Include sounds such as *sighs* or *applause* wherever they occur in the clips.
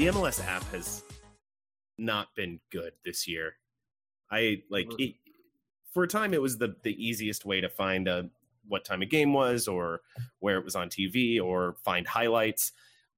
The MLS app has not been good this year. I like it, for a time it was the the easiest way to find a what time a game was or where it was on TV or find highlights.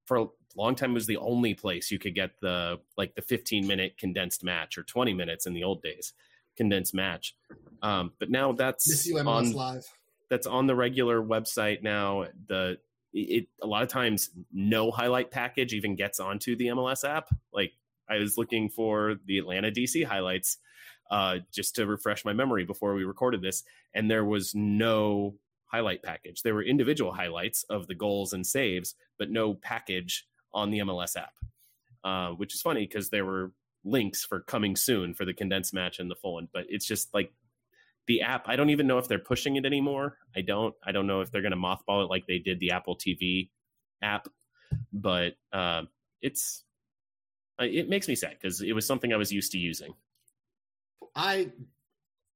For a long time it was the only place you could get the like the 15 minute condensed match or 20 minutes in the old days condensed match. Um, but now that's on live. that's on the regular website now. The it a lot of times no highlight package even gets onto the MLS app. Like I was looking for the Atlanta DC highlights uh, just to refresh my memory before we recorded this, and there was no highlight package. There were individual highlights of the goals and saves, but no package on the MLS app, uh, which is funny because there were links for coming soon for the condensed match and the full one, but it's just like the app i don't even know if they're pushing it anymore i don't i don't know if they're going to mothball it like they did the apple tv app but uh, it's uh, it makes me sad because it was something i was used to using I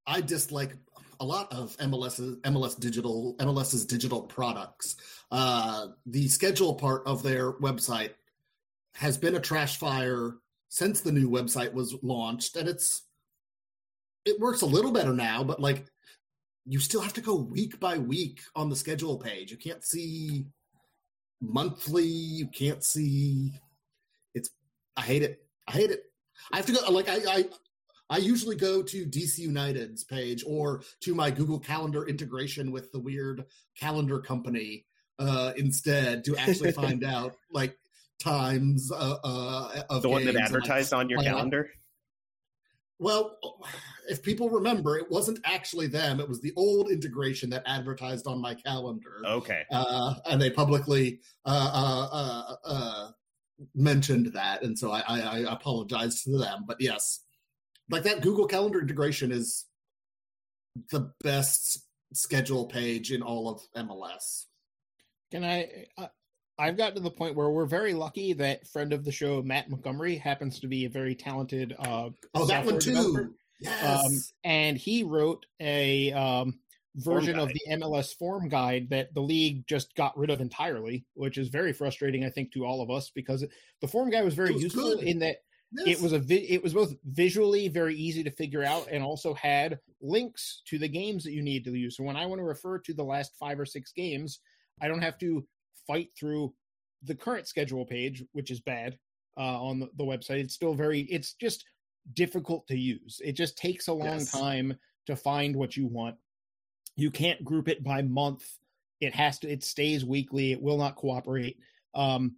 I dislike a lot of MLS's MLS digital MLS's digital products. Uh, the schedule part of their website has been a trash fire since the new website was launched, and it's it works a little better now, but like you still have to go week by week on the schedule page. You can't see monthly. You can't see. It's. I hate it. I hate it. I have to go. Like I, I, I usually go to DC United's page or to my Google Calendar integration with the weird calendar company uh, instead to actually find *laughs* out like times uh, uh, of the one that advertised on your calendar Well, if people remember, it wasn't actually them. It was the old integration that advertised on my calendar. okay uh, and they publicly uh, uh, uh, uh, mentioned that, and so I, I, I apologize to them. But yes, like that Google Calendar integration is the best schedule page in all of MLS. Can I? I've gotten to the point where we're very lucky that friend of the show Matt Montgomery happens to be a very talented. Uh, Oh, that one software developer. too. Yes. Um, and he wrote a um, version of the MLS form guide that the league just got rid of entirely, which is very frustrating, I think, to all of us because the form guide was very was useful good. in that Yes. it was a vi- it was both visually very easy to figure out and also had links to the games that you need to use. So when I want to refer to the last five or six games, I don't have to fight through the current schedule page, which is bad uh, on the, the website. It's still very it's just difficult to use. It just takes a long Yes. time to find what you want. You can't group it by month. It has to it stays weekly. It will not cooperate. Um,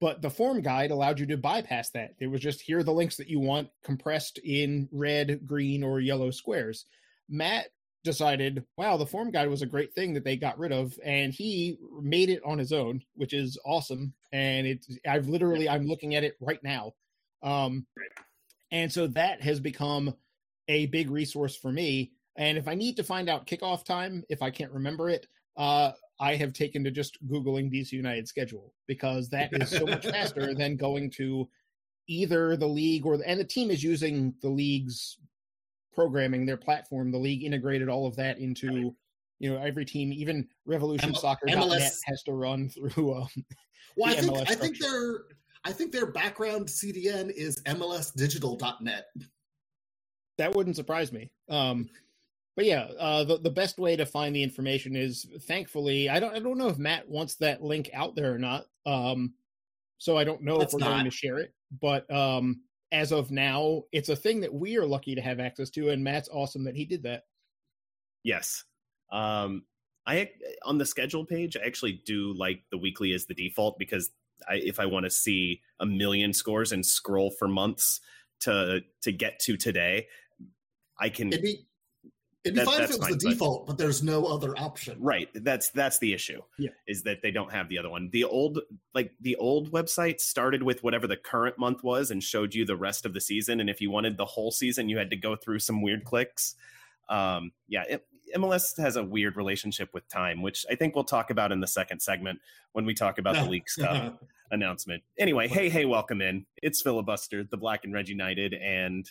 but the form guide allowed you to bypass that. It was just here are the links that you want compressed in red, green, or yellow squares. Matt decided, wow, the form guide was a great thing that they got rid of, and he made it on his own, which is awesome. And it's I've literally I'm looking at it right now. Um, and so that has become a big resource for me. And if I need to find out kickoff time, if I can't remember it, uh, I have taken to just Googling DC United schedule because that is so much faster *laughs* than going to either the league or the, and the team is using the league's programming, their platform. The league integrated all of that into you know every team, even Revolution M- Soccer.net MLS has to run *laughs* through. Um, well, I think I think their I think their background CDN is MLSdigital.net. that wouldn't surprise me. Um, but yeah, uh, the the best way to find the information is thankfully I don't I don't know if Matt wants that link out there or not. Um, so I don't know Let's if we're going to share it. But um, as of now, it's a thing that we are lucky to have access to, and Matt's awesome that he did that. Yes. Um, I on the schedule page, I actually do like the weekly as the default because I, if I want to see a million scores and scroll for months to to get to today, I can. It'd be, it'd be That- fine if it was fine, the default, but there's no other option. Right. That's that's the issue. Yeah. Is that they don't have the other one. The old like the old website started with whatever the current month was and showed you the rest of the season. And if you wanted the whole season, you had to go through some weird clicks. Um, yeah, it, MLS has a weird relationship with time, which I think we'll talk about in the second segment when we talk about the Leagues *laughs* Cup announcement. Anyway, hey, hey, welcome in. It's Filibuster, the Black and Red United, and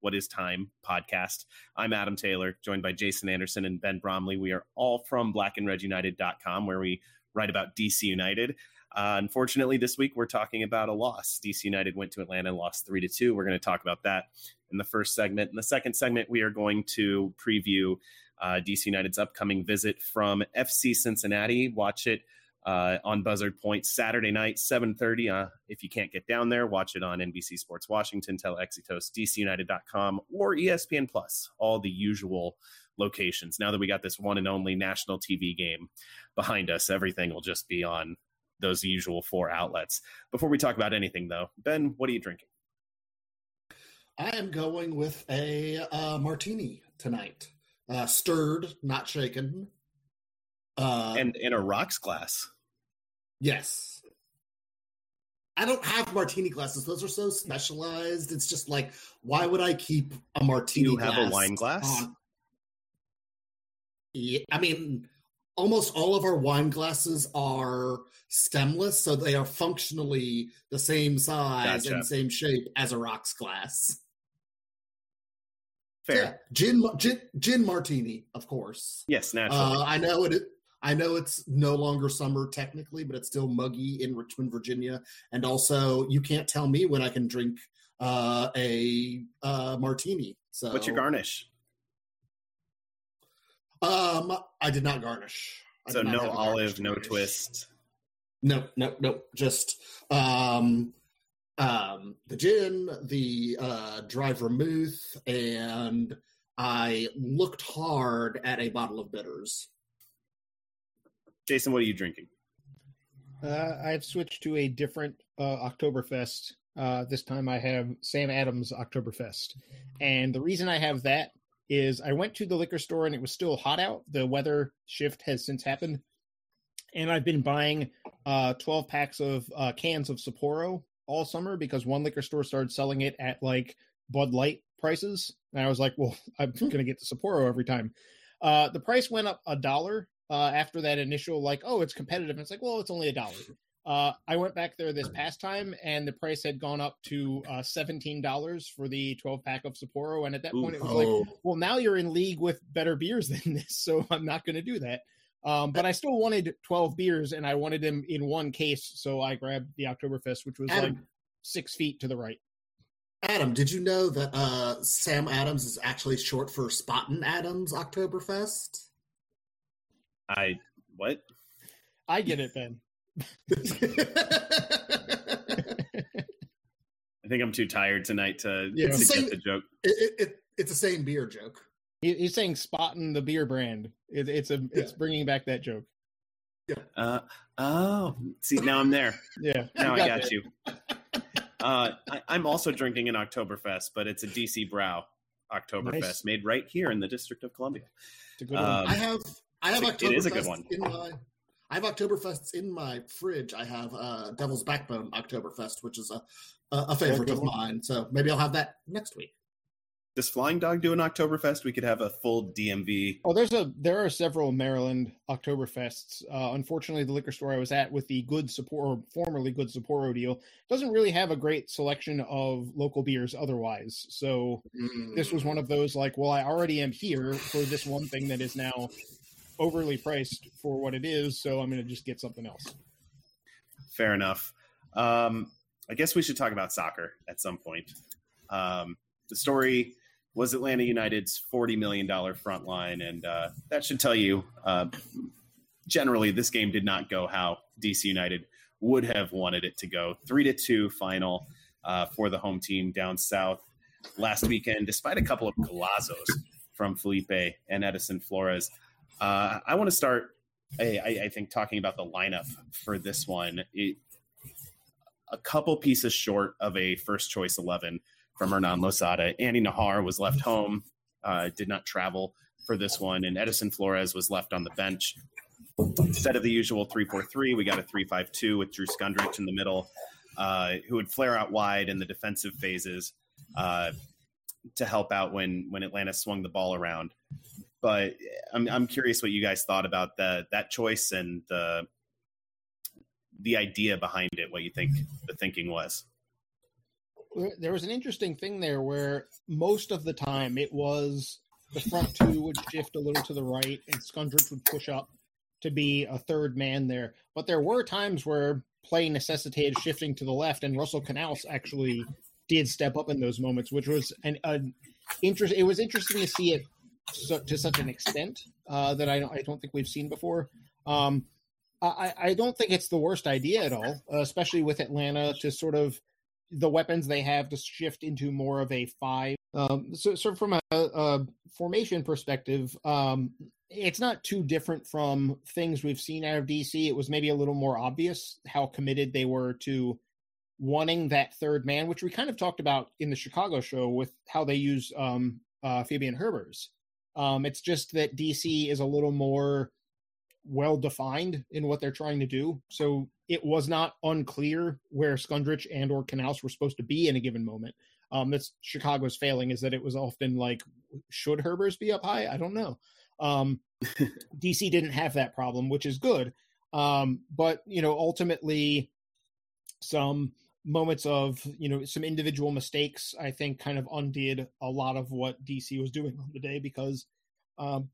What is Time podcast. I'm Adam Taylor, joined by Jason Anderson and Ben Bromley. We are all from blackandredunited.com, where we write about DC United. Uh, unfortunately, this week we're talking about a loss. DC United went to Atlanta and lost three to two. We're going to talk about that in the first segment. In the second segment, we are going to preview uh, DC United's upcoming visit from FC Cincinnati. Watch it uh, on Buzzard Point Saturday night, 7:30. Uh, if you can't get down there, watch it on NBC Sports Washington, Telexitos, DCUnited.com, or ESPN Plus. All the usual locations. Now that we got this one and only national TV game behind us, everything will just be on those usual four outlets. Before we talk about anything, though, Ben, what are you drinking? I am going with a uh, martini tonight. Uh, stirred, not shaken. Uh, And in a rocks glass. Yes. I don't have martini glasses. Those are so specialized. It's just like, why would I keep a martini you have a wine glass? on- Yeah, I mean, almost all of our wine glasses are stemless, so they are functionally the same size Gotcha. and same shape as a rocks glass. Fair. Yeah, gin, gin, gin martini, of course. Yes, naturally. Uh, I know it. I know it's no longer summer technically, but it's still muggy in Richmond, Virginia. And also, you can't tell me when I can drink uh, a uh, martini. So, What's your garnish? Um, I did not garnish. I So no olive, no garnish. twist. No, no, no. Just um, um, the gin, the uh, dry vermouth, and I looked hard at a bottle of bitters. Jason, what are you drinking? Uh, I've switched to a different uh, Oktoberfest. Uh, this time I have Sam Adams Oktoberfest. And the reason I have that is I went to the liquor store and it was still hot out. The weather shift has since happened. And I've been buying uh, 12 packs of uh, cans of Sapporo all summer because one liquor store started selling it at like Bud Light prices. And I was like, well, *laughs* I'm going to get the Sapporo every time. Uh, the price went up a dollar uh, after that initial, like, oh, it's competitive. And it's like, well, it's only a dollar. Uh, I went back there this past time, and the price had gone up to uh, seventeen dollars for the twelve pack of Sapporo. And at that Ooh. point, it was Oh. like, well, now you're in league with better beers *laughs* than this, so I'm not going to do that. Um, but I still wanted twelve beers, and I wanted them in one case, so I grabbed the Oktoberfest, which was like six feet to the right. Adam, did you know that uh, Sam Adams is actually short for Spottin' Adams Oktoberfest? I what? I get it, Ben. *laughs* I think I'm too tired tonight to, Yeah. to Same- get the joke. it, it, it, it's the same beer joke. He, he's saying spotting the beer brand. It, it's a it's bringing back that joke. Uh, oh, see, now I'm there. Yeah, Now you I got got you. Uh, I, I'm also drinking an Oktoberfest, but it's a DC Brau Oktoberfest Nice. made right here in the District of Columbia. It's a good Um, one. I have I have October. It is a good one. in my I have Oktoberfests in my fridge. I have uh, Devil's Backbone Oktoberfest, which is a a, a favorite of mine. So maybe I'll have that next week. Does Flying Dog do an Oktoberfest? We could have a full DMV. Oh, there's a there are several Maryland Oktoberfests. Uh, unfortunately, the liquor store I was at with the good Sapporo, formerly good Sapporo deal, doesn't really have a great selection of local beers otherwise. So this was one of those like, well, I already am here for this one thing that is now overly priced for what it is, so I'm going to just get something else. Fair enough. Um, I guess we should talk about soccer at some point. Um, the story was Atlanta United's $40 million front line, and uh, that should tell you uh, generally this game did not go how DC United would have wanted it to go. Three to two final uh, for the home team down south last weekend, despite a couple of golazos from Felipe and Edison Flores. Uh, I want to start, I, I, think, talking about the lineup for this one. It, a couple pieces short of a first choice 11 from Hernan Losada. Andy Najar was left home, uh, did not travel for this one, and Edison Flores was left on the bench. Instead of the usual 3 4 3, we got a 3 5 2 with Drew Skundrich in the middle, uh, who would flare out wide in the defensive phases uh, to help out when, when Atlanta swung the ball around. But eh, I'm, I'm curious what you guys thought about the, that choice and the, the idea behind it, what you think the thinking was there was an interesting thing there where most of the time it was the front two would shift a little to the right and Skundrich would push up to be a third man there. But there were times where play necessitated shifting to the left, and Russell Canouse actually did step up in those moments, which was an, an interest. It was interesting to see it so, to such an extent uh, that I, don't, I don't think we've seen before. Um, I, I don't think it's the worst idea at all, especially with Atlanta to sort of the weapons they have to shift into more of a five. Um, so, so from a, a formation perspective, um, it's not too different from things we've seen out of DC. It was maybe a little more obvious how committed they were to wanting that third man, which we kind of talked about in the Chicago show with how they use um, uh, Fabian Herbers. Um, it's just that DC is a little more well defined in what they're trying to do. So it was not unclear where Skundrich and or Canouse were supposed to be in a given moment. Um, that's Chicago's failing is that it was often like, should Herbers be up high? I don't know. Um, *laughs* DC didn't have that problem, which is good. Um, but you know, ultimately, some moments of you know some individual mistakes, I think, kind of undid a lot of what DC was doing on the day because um,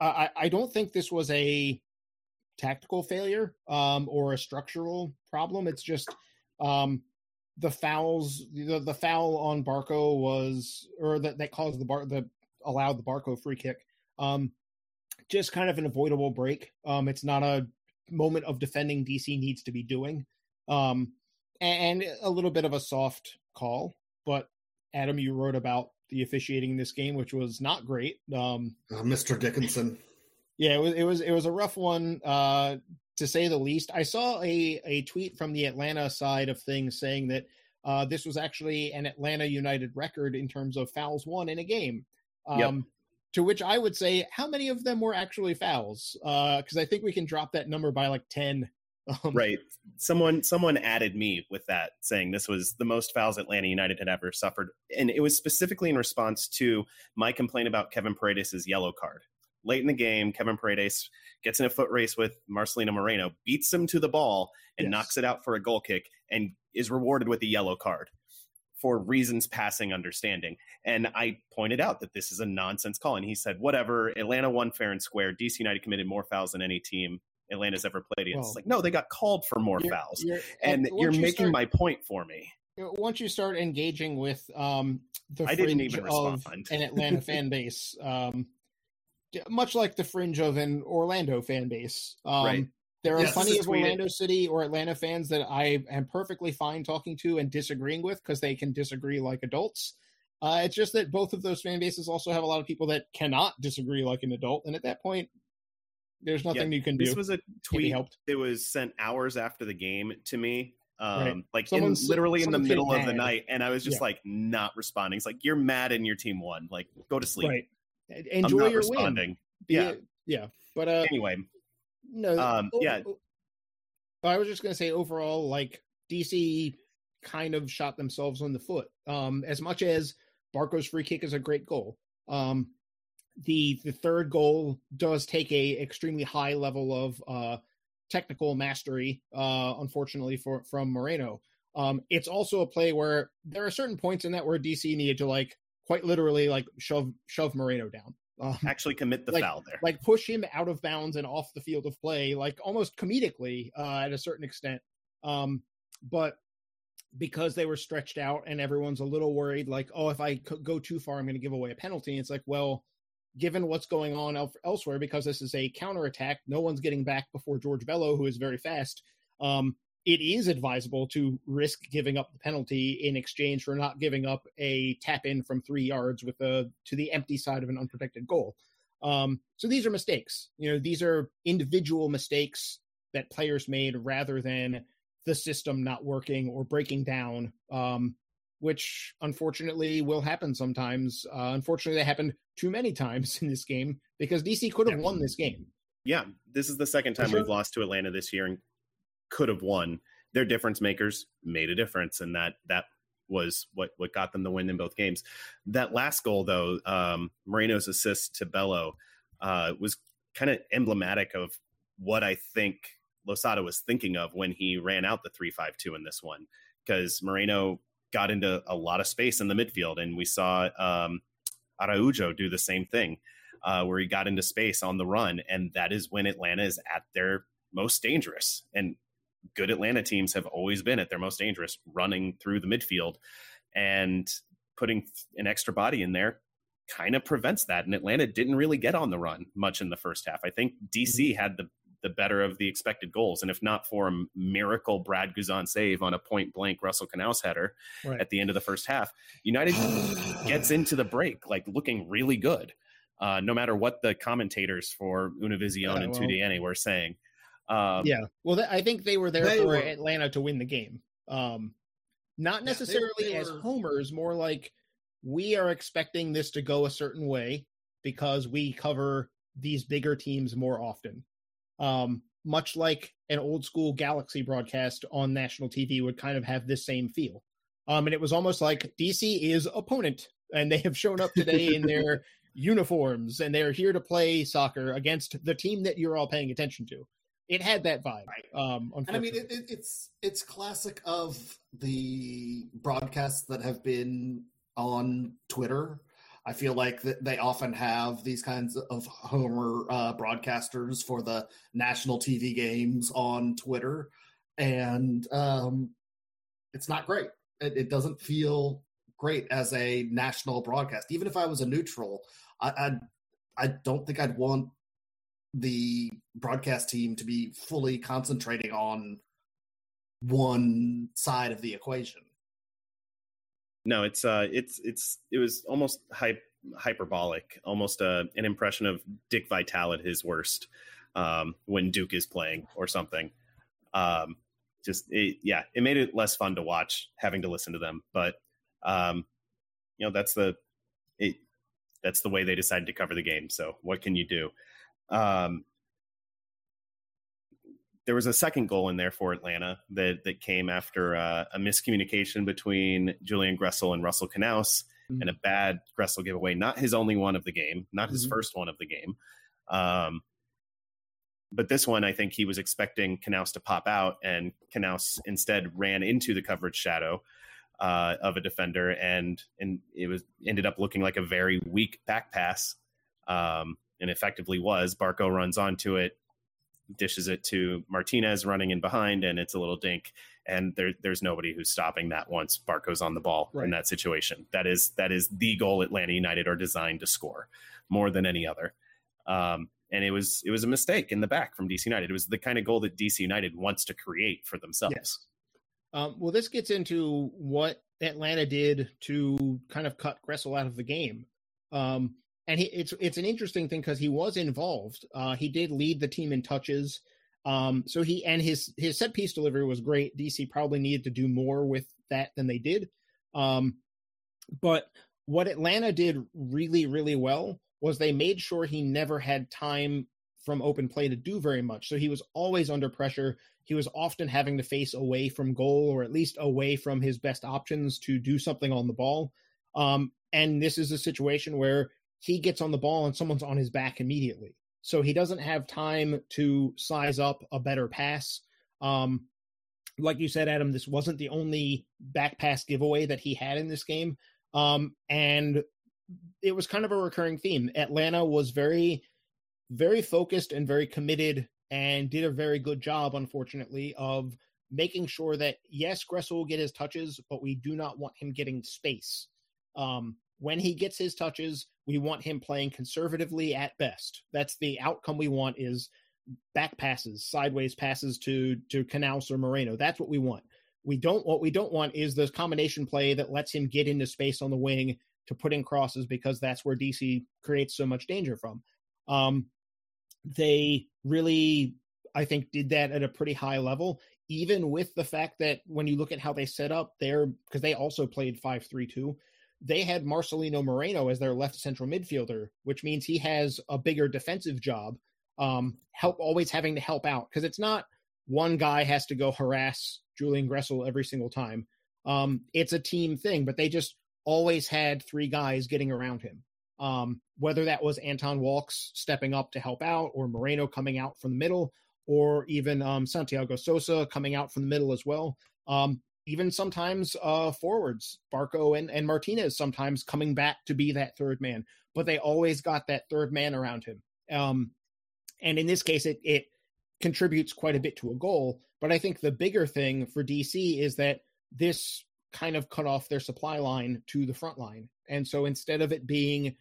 I, I don't think this was a tactical failure um, or a structural problem. It's just um, the fouls. The, the foul on Barco was, or that that caused the bar the allowed the Barco free kick. Um, just kind of an avoidable break. Um, it's not a moment of defending DC needs to be doing, um, and a little bit of a soft call. But Adam, you wrote about the officiating in this game, which was not great. Um, uh, Mr. Dickinson. Yeah, it was it was it was a rough one uh, to say the least. I saw a a tweet from the Atlanta side of things saying that uh, this was actually an Atlanta United record in terms of fouls won in a game. Um, yep. To which I would say, how many of them were actually fouls? Because uh, I think we can drop that number by like ten. Um, right. Someone someone added me with that, saying this was the most fouls Atlanta United had ever suffered, and it was specifically in response to my complaint about Kevin Paredes' yellow card. Late in the game, Kevin Paredes gets in a foot race with Marcelino Moreno, beats him to the ball, and yes. knocks it out for a goal kick, and is rewarded with a yellow card for reasons passing understanding. And I pointed out that this is a nonsense call. And he said, whatever, Atlanta won fair and square. DC United committed more fouls than any team Atlanta's ever played against. Well, it's like, no, they got called for more you're, fouls. You're, and you're making start, my point for me. Once you start engaging with um, the I didn't even of an Atlanta fan *laughs* base, um, much like the fringe of an Orlando fan base, um, right. There are yes, plenty of Orlando City or Atlanta fans that I am perfectly fine talking to and disagreeing with because they can disagree like adults. Uh, it's just that both of those fan bases also have a lot of people that cannot disagree like an adult, and at that point, there's nothing yeah, you can do. This was a tweet. It was sent hours after the game to me, um, right. like in, literally in the middle of the night, and I was just yeah. like not responding. It's like you're mad and your team won. Like go to sleep. Right. Enjoy your responding. Win. Yeah. Yeah. But uh, anyway, no. Um, yeah. I was just going to say overall, like DC kind of shot themselves on the foot. Um, as much as Barco's free kick is a great goal, um, the the third goal does take a extremely high level of uh, technical mastery. Uh, unfortunately for from Moreno, um, it's also a play where there are certain points in that where DC needed to like quite literally like shove shove Moreno down. Um, Actually, commit the like, foul there. Like push him out of bounds and off the field of play, like almost comedically uh, at a certain extent. Um, but because they were stretched out and everyone's a little worried, like, oh, if I go too far, I'm going to give away a penalty. It's like, well, given what's going on el- elsewhere, because this is a counterattack, no one's getting back before George Bello, who is very fast. Um, it is advisable to risk giving up the penalty in exchange for not giving up a tap in from three yards with a to the empty side of an unprotected goal. Um, so these are mistakes. You know, these are individual mistakes that players made rather than the system not working or breaking down, um, which unfortunately will happen sometimes. Uh, unfortunately, that happened too many times in this game because DC could have yeah. won this game. Yeah, this is the second time sure. we've lost to Atlanta this year and could have won. Their difference makers made a difference, and that that was what what got them the win in both games. That last goal, though, um, Moreno's assist to Bello uh, was kind of emblematic of what I think Losada was thinking of when he ran out the three five two in this one, because Moreno got into a lot of space in the midfield, and we saw um, Araujo do the same thing, uh, where he got into space on the run, and that is when Atlanta is at their most dangerous. And good Atlanta teams have always been at their most dangerous, running through the midfield, and putting an extra body in there kind of prevents that. And Atlanta didn't really get on the run much in the first half. I think DC mm-hmm. had the the better of the expected goals. And if not for a miracle Brad Guzan save on a point blank Russell Canouse header right. at the end of the first half, United *sighs* gets into the break like looking really good. Uh, no matter what the commentators for Univision yeah, and well, TUDN were saying. Um, yeah, well, th- I think they were there they for were. Atlanta to win the game. Um, not necessarily yeah, they, they as were... homers, more like we are expecting this to go a certain way because we cover these bigger teams more often. Um, much like an old school Galaxy broadcast on national TV would kind of have this same feel. Um, and it was almost like DC is opponent, and they have shown up today in their *laughs* uniforms, and they're here to play soccer against the team that you're all paying attention to. It had that vibe. Um, and I mean, it, it, it's it's classic of the broadcasts that have been on Twitter. I feel like they often have these kinds of Homer uh, broadcasters for the national TV games on Twitter, and um, it's not great. It, it, doesn't feel great as a national broadcast. Even if I was a neutral, I, I I don't think I'd want the broadcast team to be fully concentrating on one side of the equation no, it's uh, it's it's it was almost hype, hyperbolic, almost uh, an impression of Dick Vitale at his worst um, when Duke is playing or something. Um, just it, yeah, it made it less fun to watch having to listen to them, but um, you know that's the it that's the way they decided to cover the game. So what can you do? Um, there was a second goal in there for Atlanta that that came after uh, a miscommunication between Julian Gressel and Russell Canouse mm-hmm. and a bad Gressel giveaway. Not his only one of the game, not his mm-hmm. first one of the game. Um, but this one, I think he was expecting Canouse to pop out, and Canouse instead ran into the coverage shadow uh, of a defender, and and it was ended up looking like a very weak back pass, um, and effectively was. Barco runs onto it, dishes it to Martinez running in behind, and it's a little dink. And there, there's nobody who's stopping that once Barco's on the ball right. in that situation. That is that is the goal Atlanta United are designed to score more than any other. Um, and it was it was a mistake in the back from DC United. It was the kind of goal that DC United wants to create for themselves. Yes. Um, well, this gets into what Atlanta did to kind of cut Gressel out of the game. Um, and he, it's it's an interesting thing because he was involved. Uh, he did lead the team in touches. Um, so he and his his set piece delivery was great. DC probably needed to do more with that than they did. Um, but what Atlanta did really really well was they made sure he never had time from open play to do very much. So he was always under pressure. He was often having to face away from goal or at least away from his best options to do something on the ball. Um, and this is a situation where he gets on the ball and someone's on his back immediately. So he doesn't have time to size up a better pass. Um, like you said, Adam, this wasn't the only back pass giveaway that he had in this game. Um, and it was kind of a recurring theme. Atlanta was very, very focused and very committed and did a very good job, unfortunately, of making sure that, yes, Gressel will get his touches, but we do not want him getting space. Um, when he gets his touches, we want him playing conservatively at best. That's the outcome we want is back passes, sideways passes to to Canouse or Moreno. That's what we want. We don't what we don't want is this combination play that lets him get into space on the wing to put in crosses because that's where DC creates so much danger from. Um, they really, I think, did that at a pretty high level. even with the fact that when you look at how they set up there, because they also played five three two. 3 2, they had Marcelino Moreno as their left central midfielder, which means he has a bigger defensive job. Um, help always having to help out because it's not one guy has to go harass Julian Gressel every single time. Um, it's a team thing, but they just always had three guys getting around him. Um, whether that was Anton Walkes stepping up to help out, or Moreno coming out from the middle, or even um, Santiago Sosa coming out from the middle as well. Um, even sometimes uh, forwards, Barco and, and Martinez sometimes coming back to be that third man, but they always got that third man around him. Um, and in this case, it, it contributes quite a bit to a goal. But I think the bigger thing for DC is that this kind of cut off their supply line to the front line. And so instead of it being,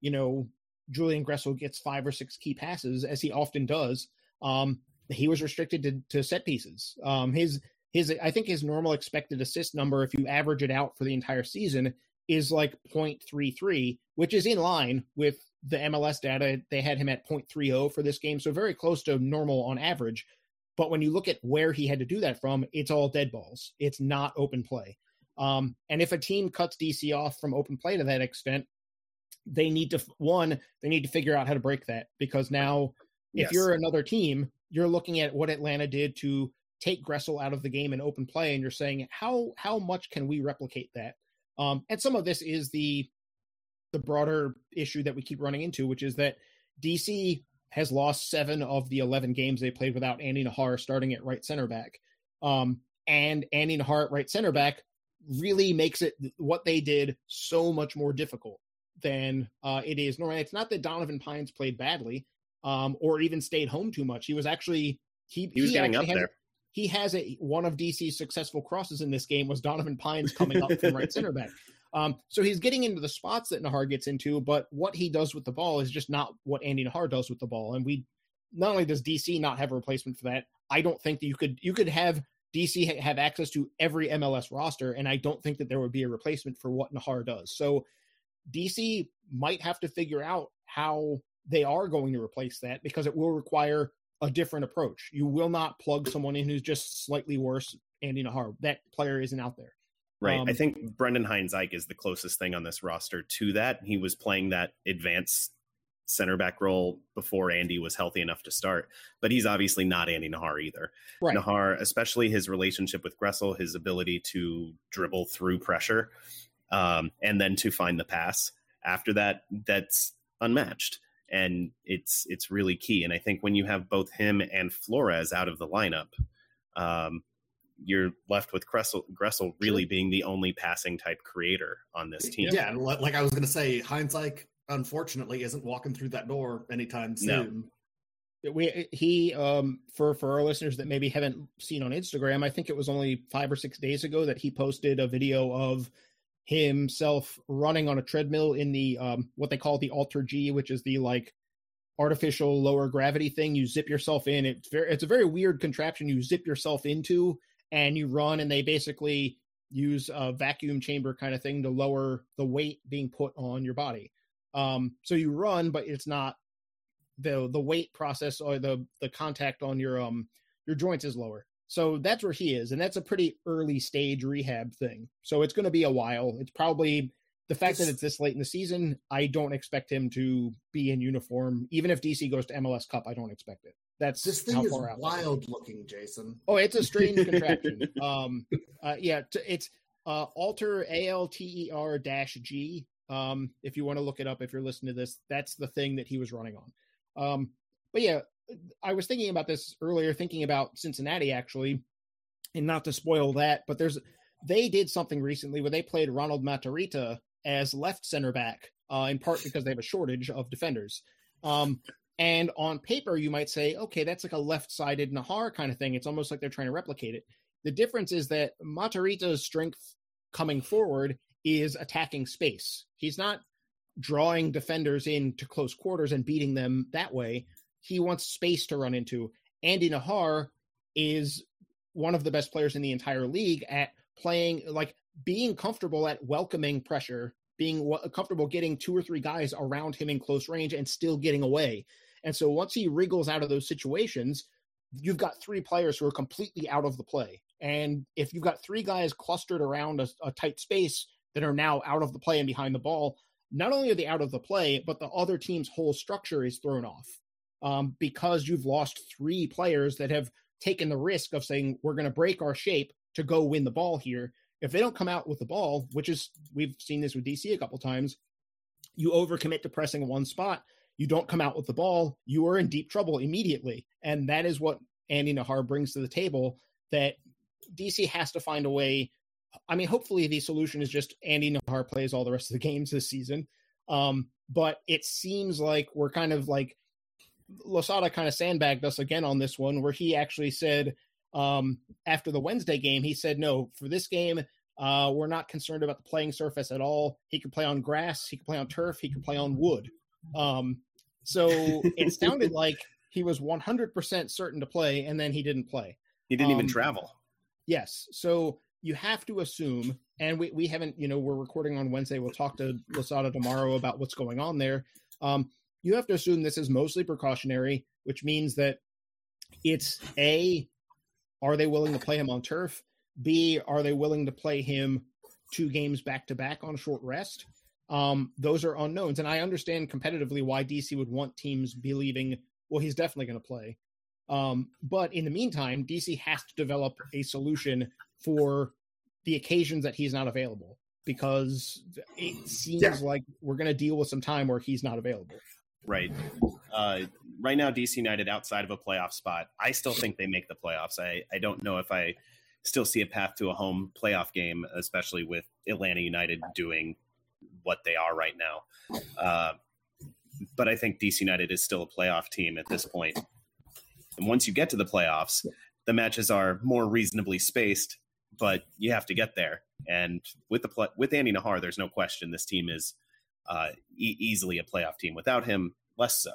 you know, Julian Gressel gets five or six key passes, as he often does, um, he was restricted to, to set pieces. Um, his his I think his normal expected assist number, if you average it out for the entire season, is like 0.33, which is in line with the MLS data. They had him at 0.30 for this game, so very close to normal on average. But when you look at where he had to do that from, it's all dead balls. It's not open play. Um, and if a team cuts DC off from open play to that extent, they need to one, they need to figure out how to break that because now, if yes. you're another team, you're looking at what Atlanta did to take Gressel out of the game in open play, and you're saying how how much can we replicate that? Um, and some of this is the the broader issue that we keep running into, which is that DC has lost seven of the 11 games they played without Andy Najar starting at right center back. Um, and Andy Najar at right center back really makes it what they did so much more difficult than uh, it is normally. It's not that Donovan Pines played badly um, or even stayed home too much. He was actually he, he was he getting up there. He has a one of DC's successful crosses in this game was Donovan Pines coming up from right *laughs* center back. Um, so he's getting into the spots that Najar gets into, but what he does with the ball is just not what Andy Najar does with the ball. And we not only does DC not have a replacement for that, I don't think that you could you could have DC have access to every MLS roster, and I don't think that there would be a replacement for what Najar does. So DC might have to figure out how they are going to replace that because it will require a different approach. You will not plug someone in who's just slightly worse Andy Najar. That player isn't out there. Right. Um, I think Brendan Hines-Ike is the closest thing on this roster to that. He was playing that advanced center back role before Andy was healthy enough to start, but he's obviously not Andy Najar either. Right. Najar, especially his relationship with Gressel, his ability to dribble through pressure um, and then to find the pass after that, that's unmatched. And it's it's really key. And I think when you have both him and Flores out of the lineup, um, you're left with Gressel, Gressel really being the only passing type creator on this team. Yeah, like I was going to say, Hines-Ike unfortunately isn't walking through that door anytime soon. No. We he um for for our listeners that maybe haven't seen on Instagram, I think it was only five or six days ago that he posted a video of himself running on a treadmill in the um what they call the Alter G, which is the like artificial lower gravity thing. You zip yourself in. It's very it's a very weird contraption you zip yourself into and you run and they basically use a vacuum chamber kind of thing to lower the weight being put on your body. Um, so you run, but it's not the the weight process or the the contact on your um your joints is lower. So that's where he is, and that's a pretty early stage rehab thing. So it's going to be a while. It's probably the fact that it's this late in the season. I don't expect him to be in uniform, even if DC goes to MLS Cup. I don't expect it. That's this thing is wild looking, Jason. Oh, it's a strange *laughs* contraption. Um, uh, yeah, t- it's uh, alter A L T E R dash G. Um, if you want to look it up, if you're listening to this, that's the thing that he was running on. Um, but yeah, I was thinking about this earlier, thinking about Cincinnati actually, and not to spoil that, but there's they did something recently where they played Ronald Matarrita as left center back, uh, in part because they have a shortage of defenders. Um, and on paper, you might say, okay, that's like a left sided Najar kind of thing. It's almost like they're trying to replicate it. The difference is that Matarrita's strength coming forward is attacking space. He's not drawing defenders into close quarters and beating them that way. He wants space to run into. Andy Najar is one of the best players in the entire league at playing, like being comfortable at welcoming pressure, being comfortable getting two or three guys around him in close range and still getting away. And so once he wriggles out of those situations, you've got three players who are completely out of the play. And if you've got three guys clustered around a, a tight space that are now out of the play and behind the ball, not only are they out of the play, but the other team's whole structure is thrown off um, because you've lost three players that have taken the risk of saying, we're going to break our shape to go win the ball here. If they don't come out with the ball, which is, we've seen this with DC a couple times, you overcommit to pressing one spot you don't come out with the ball, you are in deep trouble immediately. And that is what Andy Najar brings to the table that DC has to find a way. I mean, hopefully the solution is just Andy Najar plays all the rest of the *laughs* games this season. Um, but it seems like we're kind of like Losada kind of sandbagged us again on this one, where he actually said um, after the Wednesday game, he said, no, for this game, uh, we're not concerned about the playing surface at all. He could play on grass, he could play on turf, he could play on wood. Um, so *laughs* it sounded like he was 100% certain to play, and then he didn't play. He didn't um, even travel. Yes. So you have to assume, and we, we haven't, you know, we're recording on Wednesday. We'll talk to Losada tomorrow about what's going on there. Um, you have to assume this is mostly precautionary, which means that it's A, are they willing to play him on turf? B, are they willing to play him two games back to back on short rest? Um, those are unknowns. And I understand competitively why DC would want teams believing, well, he's definitely going to play. Um, but in the meantime, DC has to develop a solution for the occasions that he's not available because it seems yeah. like we're going to deal with some time where he's not available. Right. Uh, right now, DC United outside of a playoff spot. I still think they make the playoffs. I, I don't know if I still see a path to a home playoff game, especially with Atlanta United doing what they are right now. Uh, but I think DC United is still a playoff team at this point. And once you get to the playoffs, the matches are more reasonably spaced, but you have to get there. And with the with Andy Najar, there's no question this team is uh, e- easily a playoff team. Without him, less so.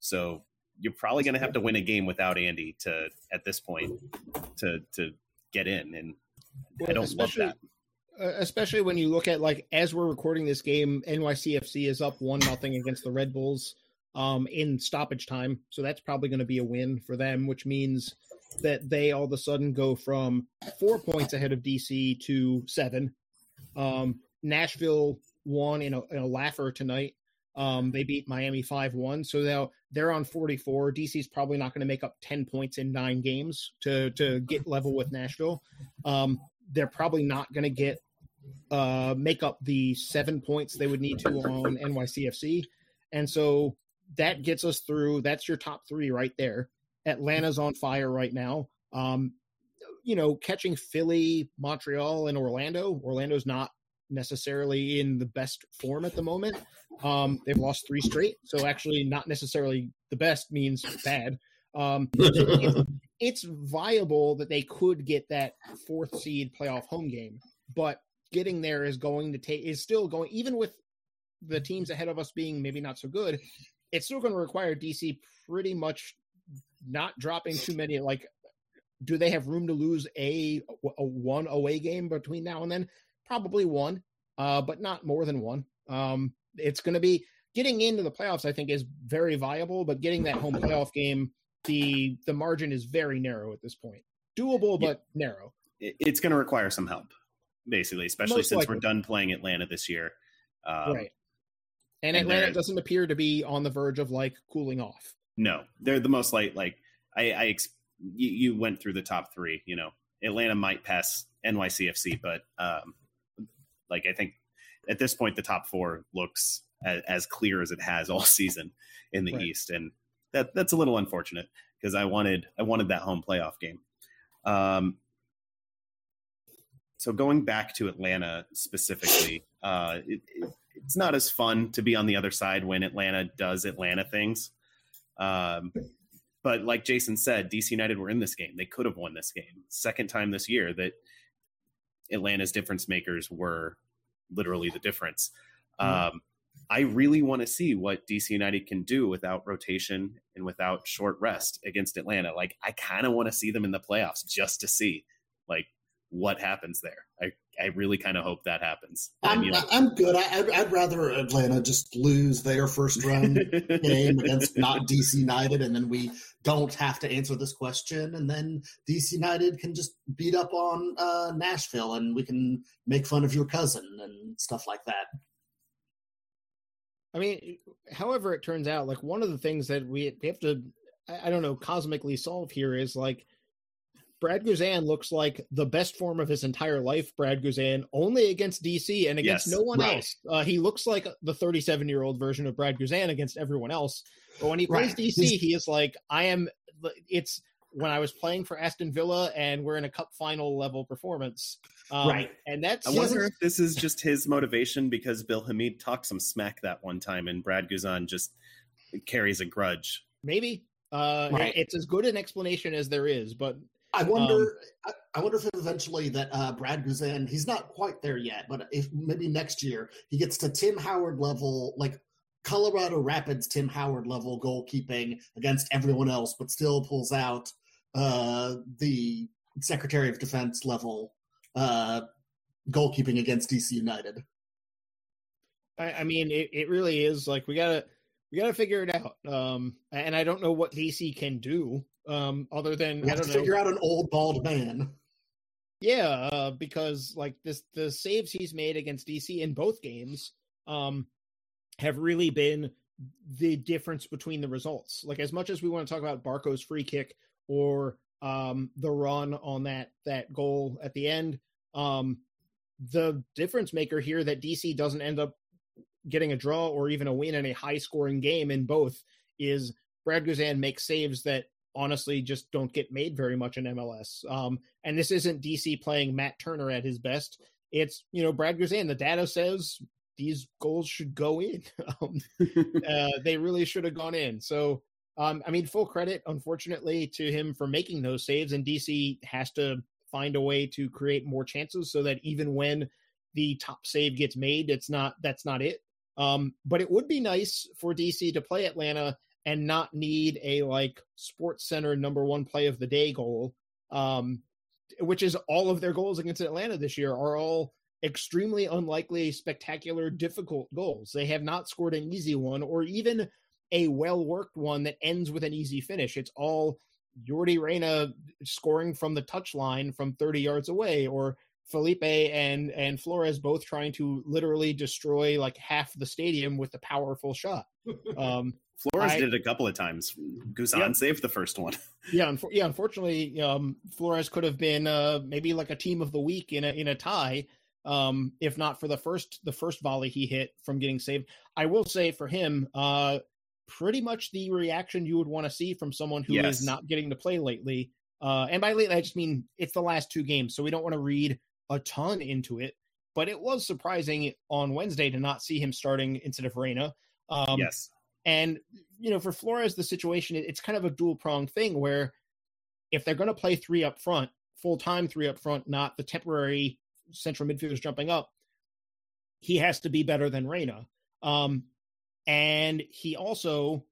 So you're probably going to have to win a game without Andy to at this point to to get in, and well, I don't love that. Uh, especially when you look at like as we're recording this game, NYCFC is up one nothing against the Red Bulls um, in stoppage time, so that's probably going to be a win for them, which means that they all of a sudden go from four points ahead of DC to seven. Um, Nashville won in a, in a laugher tonight. Um, they beat Miami 5 1. So now they're on 44. DC's probably not going to make up 10 points in nine games to, to get level with Nashville. Um, they're probably not going to get uh, make up the seven points they would need to on NYCFC. And so that gets us through. That's your top three right there. Atlanta's on fire right now. Um, you know, catching Philly, Montreal, and Orlando. Orlando's not necessarily in the best form at the moment. Um, they've lost three straight, so actually not necessarily the best means bad. Um, it's, it's viable that they could get that fourth seed playoff home game, but getting there is going to take is still going even with the teams ahead of us being maybe not so good. It's still going to require DC pretty much not dropping too many. Like, do they have room to lose a, a one away game between now and then? Probably one, uh, but not more than one. Um, it's going to be getting into the playoffs. I think is very viable, but getting that home *laughs* playoff game the the margin is very narrow at this point. Doable, but yeah. narrow. It's going to require some help, basically, especially Most since likely. we're done playing Atlanta this year. Um, right. And, and Atlanta doesn't appear to be on the verge of like cooling off. No, they're the most like like I, I you, you went through the top three. You know, Atlanta might pass NYCFC, but um, like I think at this point the top four looks as, as clear as it has all *laughs* season in the right. East, and that that's a little unfortunate because I wanted I wanted that home playoff game. Um, so going back to Atlanta specifically, uh, it, it, it's not as fun to be on the other side when Atlanta does Atlanta things. Um, but like Jason said, DC United were in this game. They could have won this game. Second time this year that Atlanta's difference makers were literally the difference. Mm-hmm. Um, I really want to see what DC United can do without rotation and without short rest against Atlanta. Like I kind of want to see them in the playoffs just to see like what happens there. I I really kind of hope that happens. I'm, you know, I'm good. I, I'd, I'd rather Atlanta just lose their first round *laughs* game against not DC United, and then we don't have to answer this question, and then DC United can just beat up on uh, Nashville, and we can make fun of your cousin and stuff like that. I mean, however it turns out, like one of the things that we have to, I don't know, cosmically solve here is like Brad Guzan looks like the best form of his entire life, Brad Guzan, only against DC and against yes, no one right. else. Uh, he looks like the 37 year old version of Brad Guzan against everyone else. But when he plays right. DC, he is like, I am, it's when I was playing for Aston Villa and we're in a cup final level performance. Um, right. And that's. I wonder if this is just his motivation because Bill Hamid talked some smack that one time and Brad Guzan just carries a grudge. Maybe. Uh, right. It's as good an explanation as there is, but I wonder. Um, I, wonder if eventually that uh, Brad Guzan, he's not quite there yet, but if maybe next year he gets to Tim Howard level, like Colorado Rapids Tim Howard level goalkeeping against everyone else, but still pulls out uh, the Secretary of Defense level uh, goalkeeping against DC United. I, I mean, it, it really is like we gotta we gotta figure it out. Um, and I don't know what DC can do um, other than we I don't know. Figure out an old bald man. Yeah, uh, because like this, the saves he's made against DC in both games um, have really been the difference between the results. Like as much as we want to talk about Barco's free kick or um, the run on that that goal at the end, um, the difference maker here that DC doesn't end up getting a draw or even a win in a high scoring game in both is Brad Guzan makes saves that honestly just don't get made very much in MLS. Um, and this isn't DC playing Matt Turner at his best. It's, you know, Brad Guzan. The data says these goals should go in. *laughs* um, *laughs* uh, they really should have gone in. So, um, I mean, full credit, unfortunately, to him for making those saves. And DC has to find a way to create more chances so that even when the top save gets made, it's not that's not it. Um, but it would be nice for DC to play Atlanta and not need a like sports center number one play of the day goal um which is all of their goals against atlanta this year are all extremely unlikely spectacular difficult goals. They have not scored an easy one or even a well worked one that ends with an easy finish. It's all Yordy Reyna scoring from the touchline from 30 yards away or Felipe and and Flores both trying to literally destroy like half the stadium with a powerful shot. *laughs* Um, Flores I, did it a couple of times. Guzan yeah. saved the first one. *laughs* yeah, unfor- yeah. Unfortunately, um, Flores could have been uh, maybe like a team of the week in a in a tie, um, if not for the first the first volley he hit from getting saved. I will say for him, uh, pretty much the reaction you would want to see from someone who yes. is not getting to play lately. Uh, and by lately, I just mean it's the last two games, so we don't want to read a ton into it. But it was surprising on Wednesday to not see him starting instead of Reyna. Um, yes. And, you know, for Flores, the situation, it's kind of a dual pronged thing where if they're going to play three up front, full time three up front, not the temporary central midfielders jumping up, he has to be better than Reyna. Um, and he also,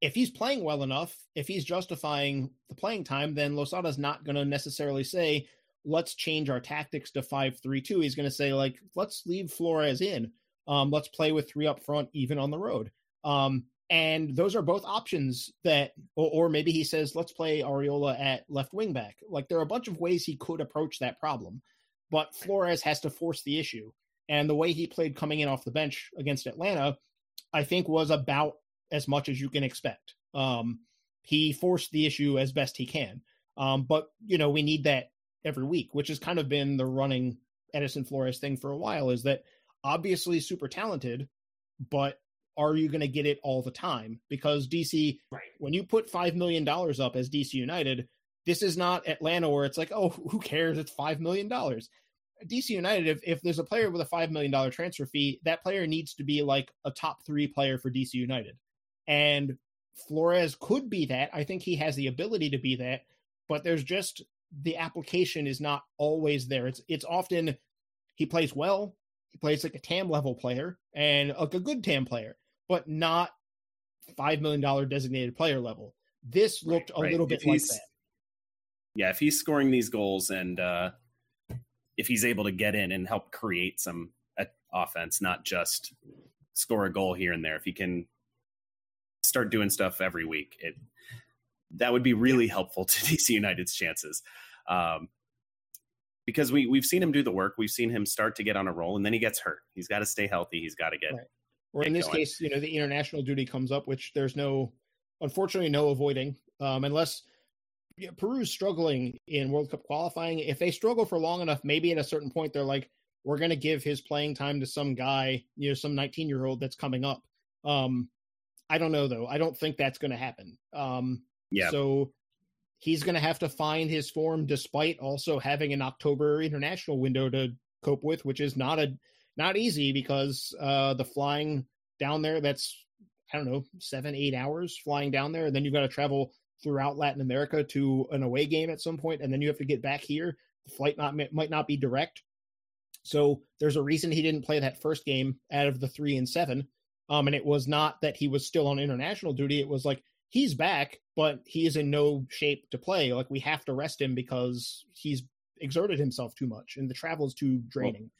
if he's playing well enough, if he's justifying the playing time, then Losada's not going to necessarily say, let's change our tactics to 5-3-2. He's going to say, like, let's leave Flores in. Um, let's play with three up front, even on the road. Um, and those are both options that, or, or, maybe he says, let's play Arriola at left wing back. Like there are a bunch of ways he could approach that problem, but Flores has to force the issue. And the way he played coming in off the bench against Atlanta, I think was about as much as you can expect. Um, he forced the issue as best he can. Um, but, you know, we need that every week, which has kind of been the running Edison Flores thing for a while is that obviously super talented, but are you going to get it all the time? Because DC, right. when you put $5 million up as DC United, this is not Atlanta where it's like, oh, *laughs* who cares? It's $5 million. DC United, if, if there's a player with a $5 million transfer fee, that player needs to be like a top three player for DC United. And Flores could be that. I think he has the ability to be that, but there's just the application is not always there. It's it's often he plays well, he plays like a TAM level player and like a good TAM player but not five million dollar designated player level. This looked right, a right. little bit like that. Yeah, if he's scoring these goals and uh, if he's able to get in and help create some uh, offense, not just score a goal here and there. If he can start doing stuff every week, it that would be really helpful *laughs* to DC United's chances. Um, because we we've seen him do the work, we've seen him start to get on a roll, and then he gets hurt. He's got to stay healthy. He's got to get. Right. Or in this going. case, you know, the international duty comes up, which there's no, unfortunately, no avoiding, um, unless yeah, Peru's struggling in World Cup qualifying. If they struggle for long enough, maybe at a certain point they're like, we're going to give his playing time to some guy, you know, some 19 year old that's coming up. Um, I don't know though. I don't think that's going to happen. Um, yeah. So he's going to have to find his form despite also having an October international window to cope with, which is not a not easy because uh, the flying down there that's I don't know seven eight hours flying down there, and then you've got to travel throughout Latin America to an away game at some point, and then you have to get back here. The flight not might not be direct, so there's a reason he didn't play that first game out of the three and seven. Um, and it was not that he was still on international duty. It was like he's back, but he is in no shape to play. Like we have to rest him because he's exerted himself too much, and the travel is too draining.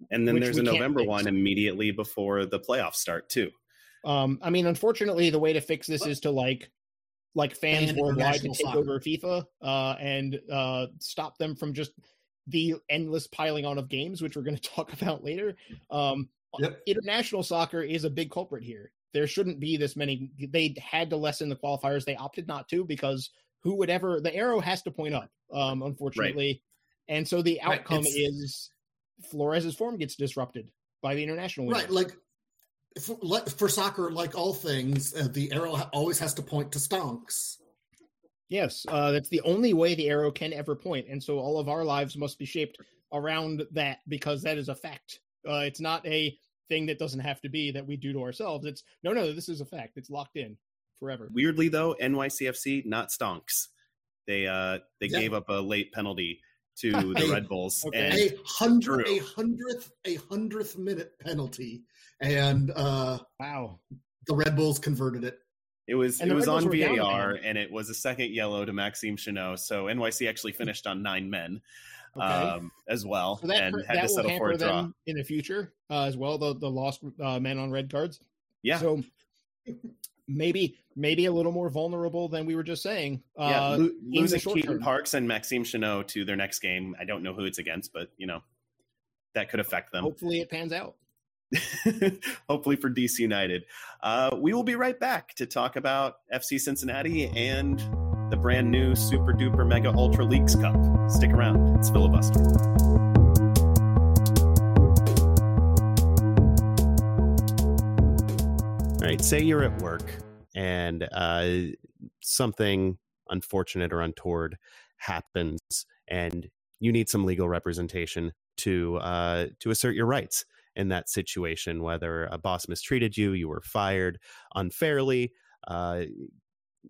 Well, and then there's a November one immediately before the playoffs start too. Um, I mean, unfortunately, the way to fix this is to like like fans and worldwide to take soccer. over FIFA uh, and uh, stop them from just the endless piling on of games, which we're going *laughs* to talk about later. Um, yep. International soccer is a big culprit here. There shouldn't be this many. They had to lessen the qualifiers. They opted not to because who would ever? The arrow has to point up. Um, unfortunately, right. and so the outcome right. is Flores's form gets disrupted by the international. Right, like for, for soccer, like all things, uh, the arrow always has to point to stonks. Yes, uh, that's the only way the arrow can ever point, and so all of our lives must be shaped around that because that is a fact. Uh, it's not a thing that doesn't have to be that we do to ourselves. It's no, no, this is a fact. It's locked in forever. Weirdly, though, NYCFC not stonks. They uh they yeah. gave up a late penalty to *laughs* the Red Bulls. Okay. a hundred, a hundredth, a hundredth minute penalty, and uh wow, the Red Bulls converted it. It was and it was on VAR, and it was a second yellow to Maxime Chanot. So NYC actually finished on nine men okay. um, as well, so that, and had to settle for a draw in the future uh, as well. The the lost uh, men on red cards. Yeah. So *laughs* maybe maybe a little more vulnerable than we were just saying. Uh, yeah, lo- losing Keaton Parks and Maxime Chanot to their next game. I don't know who it's against, but you know that could affect them. Hopefully, it pans out. *laughs* hopefully for DC United. Uh, we will be right back to talk about FC Cincinnati and the brand new Super Duper Mega Ultra Leagues Cup. Stick around, it's filibuster. All right, say you're at work and uh, something unfortunate or untoward happens, and you need some legal representation to uh, to assert your rights in that situation, whether a boss mistreated you, you were fired unfairly, uh,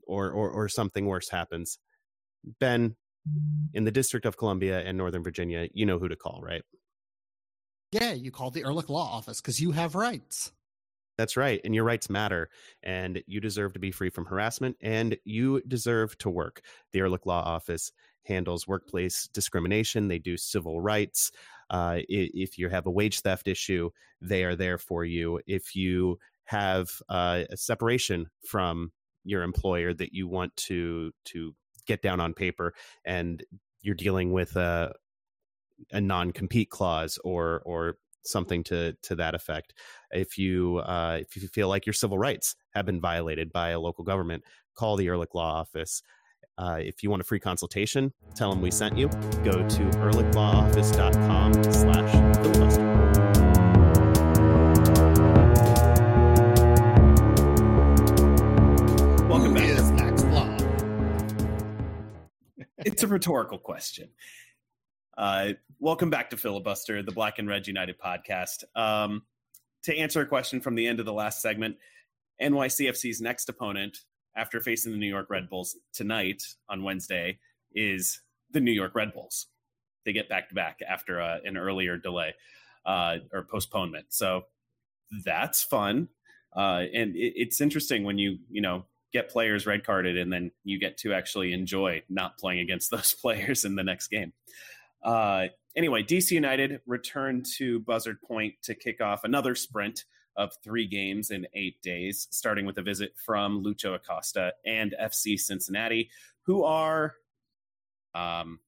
or, or, or something worse happens. Ben, in the District of Columbia and Northern Virginia, you know who to call, right? Yeah, you call the Ehrlich Law Office because you have rights. That's right. And your rights matter. And you deserve to be free from harassment and you deserve to work. The Ehrlich Law Office handles workplace discrimination, they do civil rights. Uh, if you have a wage theft issue, they are there for you. If you have uh, a separation from your employer that you want to to get down on paper, and you're dealing with a a non compete clause or or something to to that effect. If you uh, if you feel like your civil rights have been violated by a local government, call the Ehrlich Law Office. Uh, if you want a free consultation, tell them we sent you. Go to ehrlichlawoffice.com slash filibuster. It's a rhetorical question. Uh, welcome back to Filibuster, the Black and Red United podcast. Um, to answer a question from the end of the last segment, NYCFC's next opponent after facing the New York Red Bulls tonight on Wednesday is the New York Red Bulls. They get back to back after uh, an earlier delay uh, or postponement. So that's fun. Uh, and it, it's interesting when you, you know, get players red carded and then you get to actually enjoy not playing against *laughs* those players in the next game. Uh, anyway, DC United returned to Buzzard Point to kick off another sprint of three games in eight days, starting with a visit from Lucho Acosta and FC Cincinnati, who are um,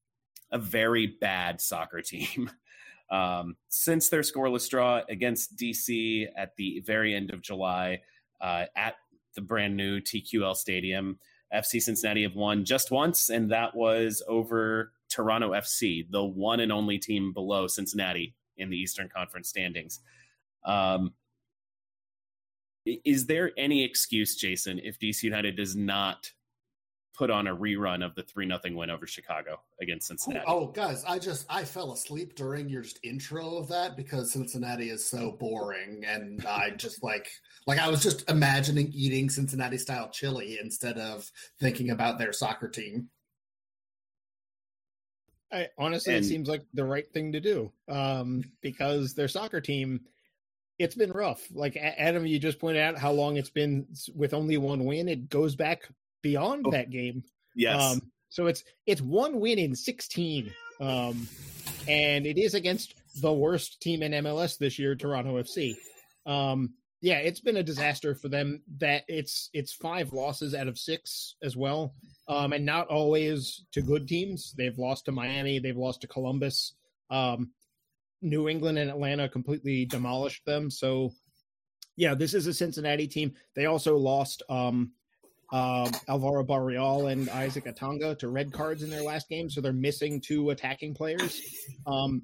a very bad soccer team. *laughs* Um, since their scoreless draw against DC at the very end of July uh, at the brand new TQL Stadium, FC Cincinnati have won just once, and that was over Toronto FC, the one and only team below Cincinnati in the Eastern Conference standings. Um, is there any excuse, Jason, if DC United does not put on a rerun of the three nothing win over Chicago against Cincinnati? Oh, oh, guys, I just I fell asleep during your just intro of that because Cincinnati is so boring, and I just like like I was just imagining eating Cincinnati style chili instead of thinking about their soccer team. I, honestly, and, it seems like the right thing to do um, because their soccer team, it's been rough. Like Adam, you just pointed out how long it's been with only one win. It goes back beyond oh, that game. Yes. Um, so it's it's one win in sixteen, um, and it is against the worst team in MLS this year, Toronto FC. Um, yeah, it's been a disaster for them. That it's it's five losses out of six as well um, and not always to good teams. They've lost to Miami, they've lost to Columbus. Um, New England and Atlanta completely demolished them. So, yeah, this is a Cincinnati team. They also lost um, uh, Alvaro Barreal and Isaac Atanga to red cards in their last game, so they're missing two attacking players. Um,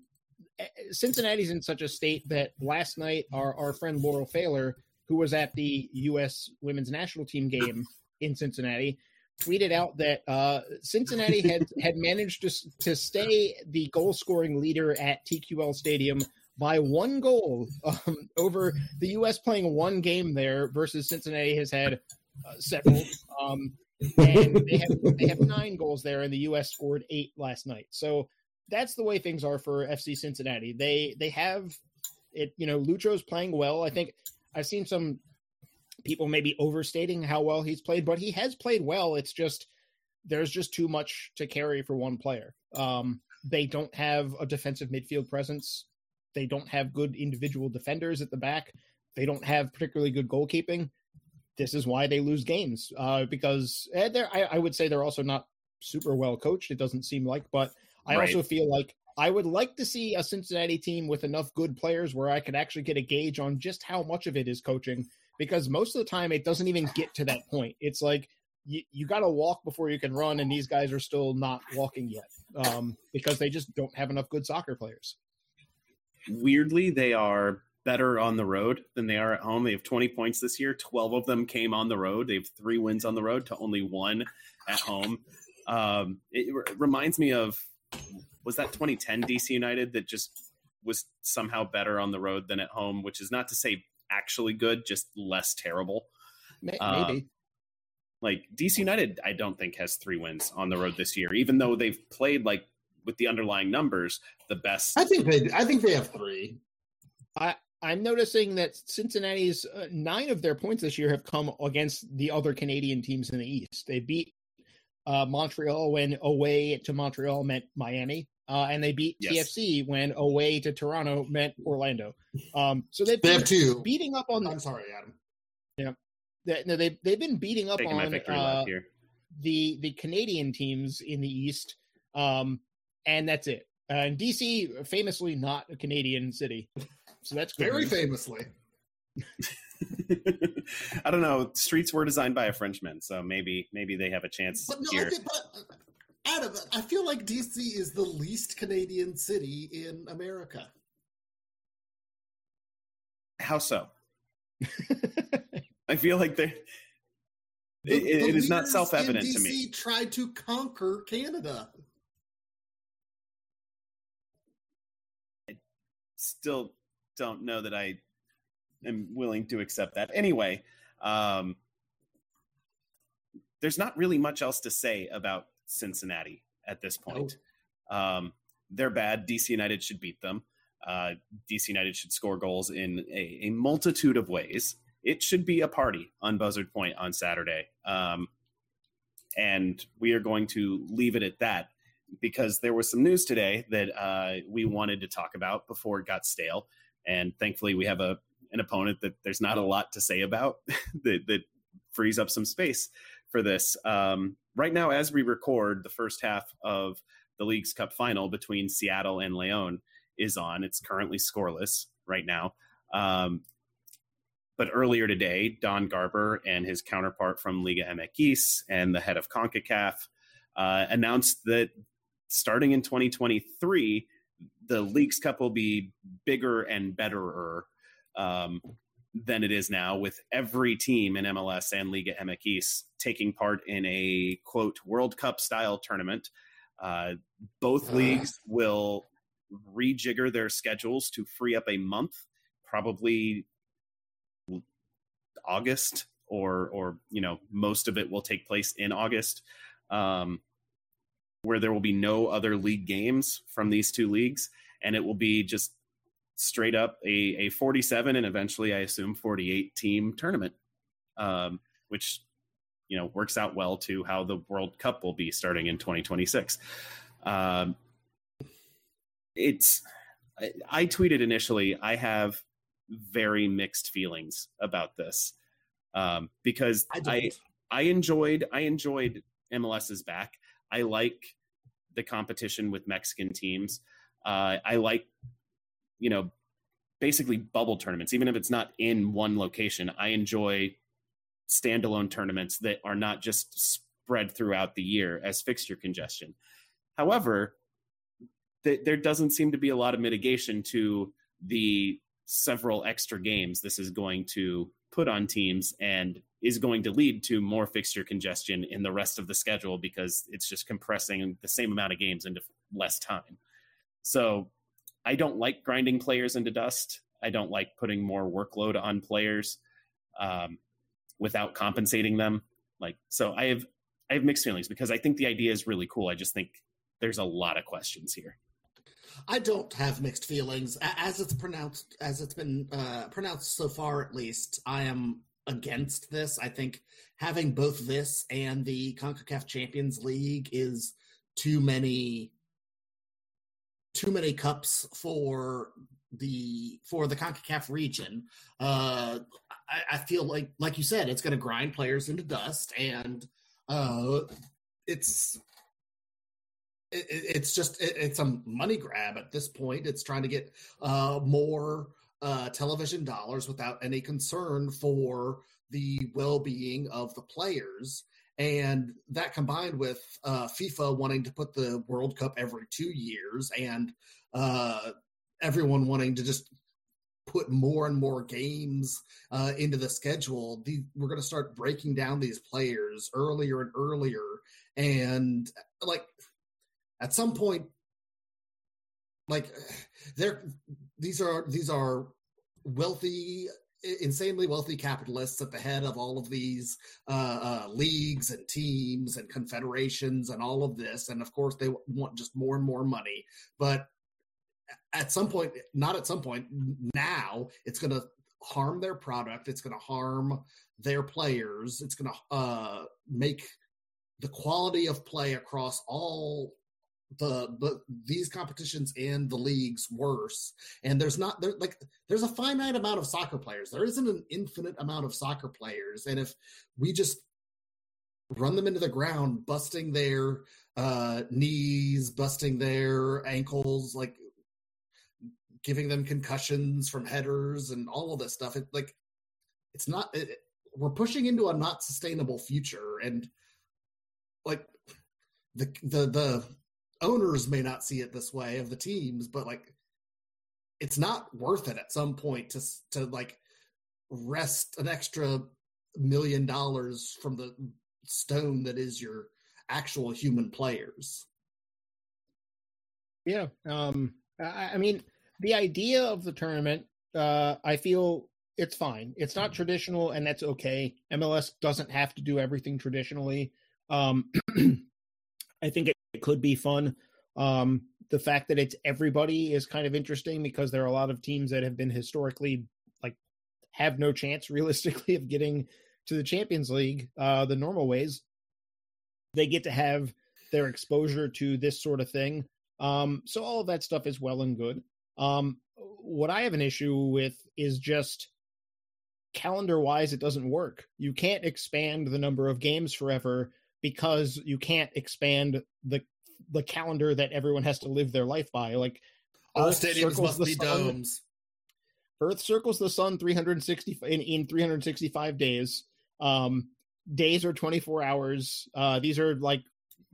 eh, Cincinnati's in such a state that last night our, our friend Laurel Pfahler, who was at the U.S. women's national team game in Cincinnati, tweeted out that uh, Cincinnati *laughs* had had managed to to stay the goal scoring leader at TQL Stadium by one goal *laughs* um, over the U.S. playing one game there versus Cincinnati has had uh, several. Um, and they have they have nine goals there, and the U.S. scored eight last night. So that's the way things are for FC Cincinnati. They they have it. You know, Lucho's playing well. I think I've seen some people maybe overstating how well he's played, but he has played well. It's just there's just too much to carry for one player. Um, they don't have a defensive midfield presence. They don't have good individual defenders at the back. They don't have particularly good goalkeeping. This is why they lose games uh, because eh, they're, I, I, would say they're also not super well coached. It doesn't seem like, but I right. also feel like I would like to see a Cincinnati team with enough good players where I could actually get a gauge on just how much of it is coaching because most of the time it doesn't even get to that point. It's like you, you got to walk before you can run, and these guys are still not walking yet um, because they just don't have enough good soccer players. Weirdly, they are better on the road than they are at home. They have 20 points this year. 12 of them came on the road. They have three wins on the road to only one at home. Um, it re- reminds me of was that 2010 DC United that just was somehow better on the road than at home, which is not to say actually good, just less terrible. Maybe. Um, like DC United, I don't think has three wins on the road this year, even though they've played like with the underlying numbers the best. I think they. I think they have three. I I'm noticing that Cincinnati's uh, nine of their points this year have come against the other Canadian teams in the East. They beat uh, Montreal when away to Montreal meant Miami uh, and they beat yes. TFC when away to Toronto meant Orlando. Um, so they've they have two beating up on. I'm sorry, Adam. Yeah, they, no, they've they've been beating up Taking on uh, the the Canadian teams in the East, um, and that's it. Uh, and DC, famously not a Canadian city, so that's very famously. *laughs* I don't know. Streets were designed by a Frenchman, so maybe maybe they have a chance but no, here. Think, but uh, Adam, I feel like DC is the least Canadian city in America. How so? *laughs* I feel like they. The, it, the it is not self-evident to me. Tried to conquer Canada. I still don't know that I am willing to accept that. Anyway, um, there's not really much else to say about Cincinnati at this point. Um, they're bad. DC United should beat them. Uh, DC United should score goals in a, a, multitude of ways. It should be a party on Buzzard Point on Saturday. Um, and we are going to leave it at that. because there was some news today that uh, we wanted to talk about before it got stale, and thankfully we have a an opponent that there's not a lot to say about *laughs* that, that frees up some space for this. Um, right now, as we record, the first half of the Leagues Cup final between Seattle and Leon is on. It's currently scoreless right now. Um, but earlier today, Don Garber and his counterpart from Liga MX and the head of CONCACAF uh, announced that starting in 2023, the Leagues Cup will be bigger and betterer um, than it is now, with every team in MLS and Liga MX taking part in a quote World Cup style tournament. Uh, both leagues will rejigger their schedules to free up a month, probably August or or you know most of it will take place in August, um, where there will be no other league games from these two leagues, and it will be just straight up a, a 47 and eventually I assume 48 team tournament, um, which you know works out well to how the World Cup will be starting in 2026. Um, it's I, I tweeted initially I have very mixed feelings about this um, because I, I I enjoyed I enjoyed MLS's back. I like the competition with Mexican teams. Uh, I like you know basically bubble tournaments, even if it's not in one location. I enjoy standalone tournaments that are not just spread throughout the year as fixture congestion. However, th- there doesn't seem to be a lot of mitigation to the several extra games this is going to put on teams and is going to lead to more fixture congestion in the rest of the schedule because it's just compressing the same amount of games into less time. So I don't like grinding players into dust. I don't like putting more workload on players um, without compensating them. Like so, I have I have mixed feelings because I think the idea is really cool. I just think there's a lot of questions here. I don't have mixed feelings as it's pronounced as it's been uh, pronounced so far. At least I am against this. I think having both this and the Concacaf Champions League is too many too many cups for the for the CONCACAF region. Uh, I, I feel like, like you said, it's going to grind players into dust, and uh, it's it, it's just it, it's a money grab at this point. It's trying to get uh, more uh, television dollars without any concern for the well-being of the players and that combined with uh, FIFA wanting to put the World Cup every two years and uh, everyone wanting to just put more and more games uh, into the schedule, the, we're going to start breaking down these players earlier and earlier. And like at some point, like *sighs* they're these are these are wealthy insanely wealthy capitalists at the head of all of these uh, uh, leagues and teams and confederations and all of this. And of course, they want just more and more money. But at some point, not at some point, now it's going to harm their product. It's going to harm their players. It's going to uh, make the quality of play across all the but these competitions and the leagues worse. And there's not there like there's a finite amount of soccer players. There isn't an infinite amount of soccer players. And if we just run them into the ground busting their uh knees busting their ankles like giving them concussions from headers and all of this stuff it like it's not it, we're pushing into a not sustainable future. And like the the the owners may not see it this way of the teams, but like it's not worth it at some point to to like wrest an extra million dollars from the stone that is your actual human players. Yeah, um, I, I mean the idea of the tournament, uh, I feel it's fine. It's not traditional, and that's okay. MLS doesn't have to do everything traditionally. Um, *clears throat* I think it could be fun. Um, the fact that it's everybody is kind of interesting because there are a lot of teams that have been historically like have no chance *laughs* realistically of getting to the Champions League uh, the normal ways. They get to have their exposure to this sort of thing. Um, so all of that stuff is well and good. Um, what I have an issue with is just calendar wise, it doesn't work. You can't expand the number of games forever because you can't expand the the calendar that everyone has to live their life by. Like All Earth stadiums must be sun. domes. Earth circles the sun 360 in, in 365 days. Um, days are 24 hours. Uh, these are like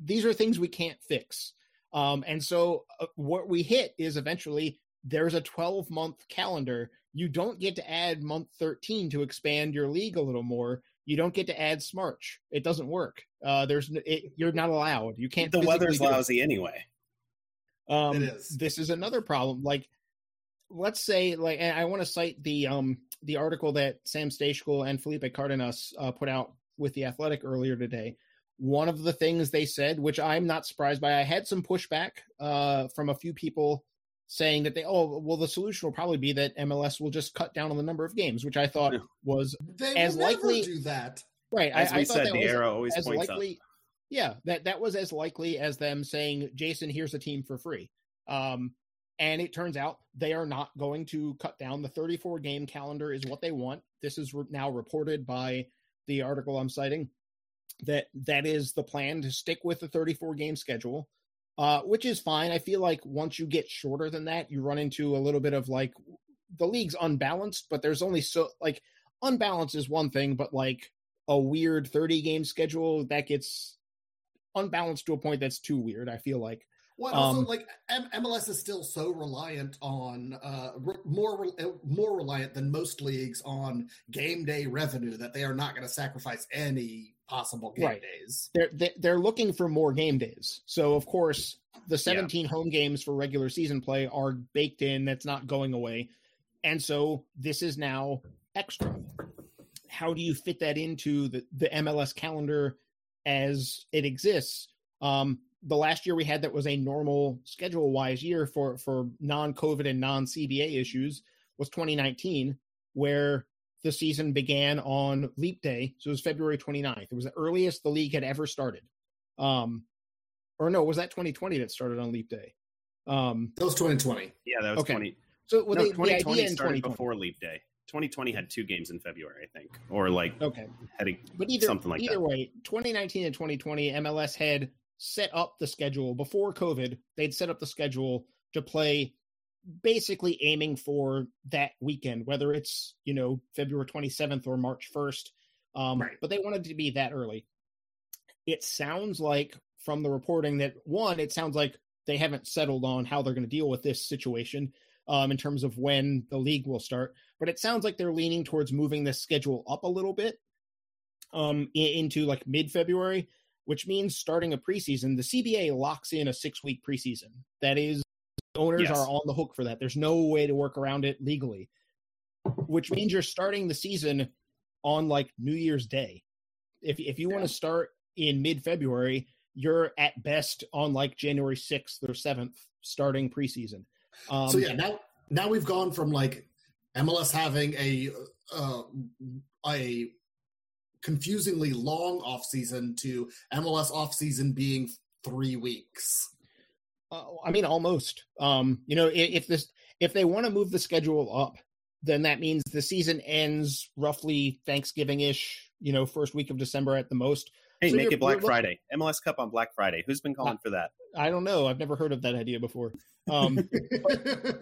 these are things we can't fix. Um, and so uh, what we hit is eventually there's a 12 month calendar. You don't get to add month 13 to expand your league a little more. You don't get to add Smarch. It doesn't work. Uh, there's it, you're not allowed. You can't. the physically weather's do it. lousy anyway. Um, It is. This is another problem. Like, let's say, like, and I want to cite the um the article that Sam Stejskal and Felipe Cardenas uh, put out with the Athletic earlier today. One of the things they said, which I'm not surprised by, I had some pushback uh, from a few people saying that they, oh, well, the solution will probably be that MLS will just cut down on the number of games, which I thought Yeah. was They As will likely- never do that. right. As I, we I thought said, that the arrow always as points likely yeah that that was as likely as them saying jason here's a team for free um and it turns out they are not going to cut down the 34 game calendar is what they want this is re- now reported by the article i'm citing that that is the plan to stick with the 34 game schedule uh which is fine. I feel like once you get shorter than that you run into a little bit of like the league's unbalanced but there's only so like unbalanced is one thing but like a weird 30 game schedule that gets unbalanced to a point that's too weird i feel like Well, also Um, like M- MLS is still so reliant on uh, re- more re- uh, more reliant than most leagues on game day revenue that they are not going to sacrifice any possible game Right. days. they're they- they're looking for more game days. So of course the 17 home games for regular season play are baked in. That's not going away. And so this is now extra. How do you fit that into the, the mls calendar as it exists? Um the last year we had that was a normal schedule wise year for for non-covid and non-cba issues was 2019 where the season began on leap day so it was february 29th it was the earliest the league had ever started um or no was that 2020 that started on leap day um That was 2020. Yeah, that was Okay. 20. so well, no, the, the 2020 idea started 2020 before Leap Day. 2020 had two games in February, I think, or like okay heading. But either Something like that. either that. way, 2019 and 2020, MLS had set up the schedule before COVID. They'd set up the schedule to play, basically aiming for that weekend, whether it's you know February 27th or March 1st. Um, Right. But they wanted to be that early. It sounds like from the reporting that one, it sounds like they haven't settled on how they're going to deal with this situation um, in terms of when the league will start. But it sounds like they're leaning towards moving the schedule up a little bit um, into like mid February, which means starting a preseason. The CBA locks in a six week preseason. That is, owners Yes. are on the hook for that. There's no way to work around it legally, which means you're starting the season on like New Year's Day. If if you want to start in mid February, you're at best on like January 6th or 7th starting preseason. Um, so yeah, now now we've gone from like MLS having a uh, a confusingly long offseason to MLS offseason being three weeks. Uh, I mean, almost. Um, you know, i- if this if they want to move the schedule up, then that means the season ends roughly Thanksgiving ish. You know, first week of December at the most. Hey, So make it Black Friday. MLS Cup on Black Friday. Who's been calling for that? I don't know. I've never heard of that idea before. Um,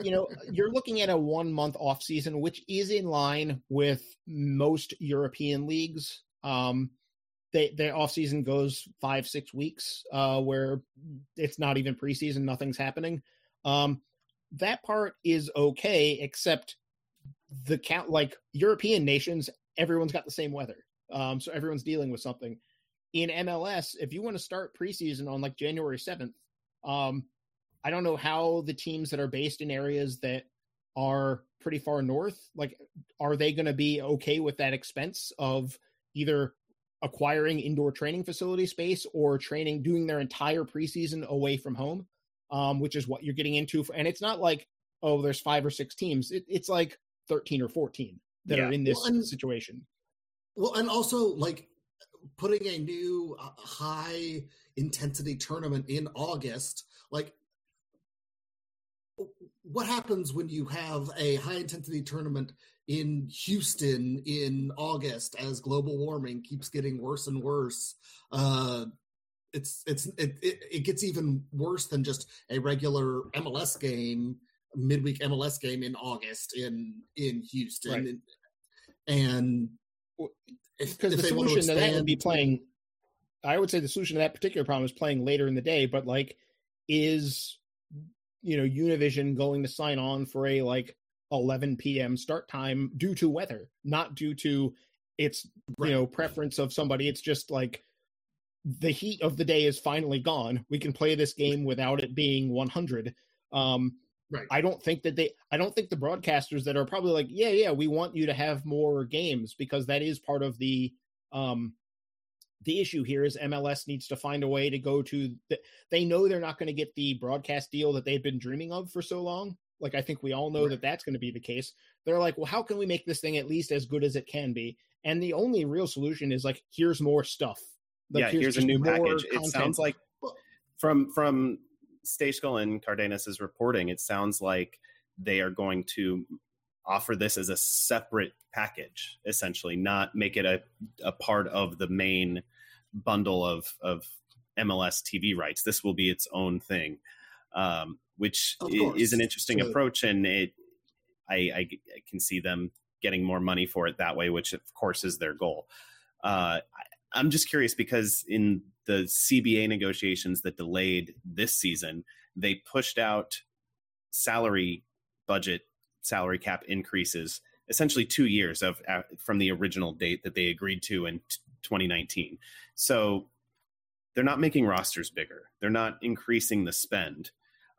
you know, you're looking at a one month off season, which is in line with most European leagues. Um, they, their off season goes five, six weeks, uh, where it's not even preseason, nothing's happening. Um, that part is okay, except the count, like European nations, everyone's got the same weather. Um, so everyone's dealing with something. In MLS, if you want to start preseason on like January 7th, um, I don't know how the teams that are based in areas that are pretty far north, like, are they going to be okay with that expense of either acquiring indoor training facility space or training, doing their entire preseason away from home, um, which is what you're getting into. For, and it's not like, oh, there's five or six teams. It, it's like 13 or 14 that Yeah. are in this Well, and- situation. Well, and also like putting a new uh, high intensity tournament in August, like what happens when you have a high intensity tournament in Houston in August as global warming keeps getting worse and worse? Uh, it's it's it, it, it gets even worse than just a regular MLS game, midweek MLS game in August in in Houston, Right. and, and if, because if the they want to solution to that would be playing i would say the solution to that particular problem is playing later in the day but like is you know univision going to sign on for a like 11 p.m start time due to weather not due to its Right. you know preference of somebody it's just like the heat of the day is finally gone we can play this game without it being 100 um Right. I don't think that they I don't think the broadcasters that are probably like, yeah, yeah, we want you to have more games because that is part of the um the issue here is MLS needs to find a way to go to the, they know they're not going to get the broadcast deal that they've been dreaming of for so long. Like I think we all know Right. that that's going to be the case. They're like, well, how can we make this thing at least as good as it can be? And the only real solution is like, here's more stuff. Like, yeah, here's a new package. It sounds like from from Stejskal and Cardenas's reporting, it sounds like they are going to offer this as a separate package, essentially, not make it a, a part of the main bundle of of MLS TV rights. This will be its own thing, um, which Of i- course. is an interesting So- approach, and it I, I, I can see them getting more money for it that way, which of course is their goal. Uh, I'm just curious because in the CBA negotiations that delayed this season, they pushed out salary budget, salary cap increases essentially two years of uh, from the original date that they agreed to in 2019. So they're not making rosters bigger. They're not increasing the spend.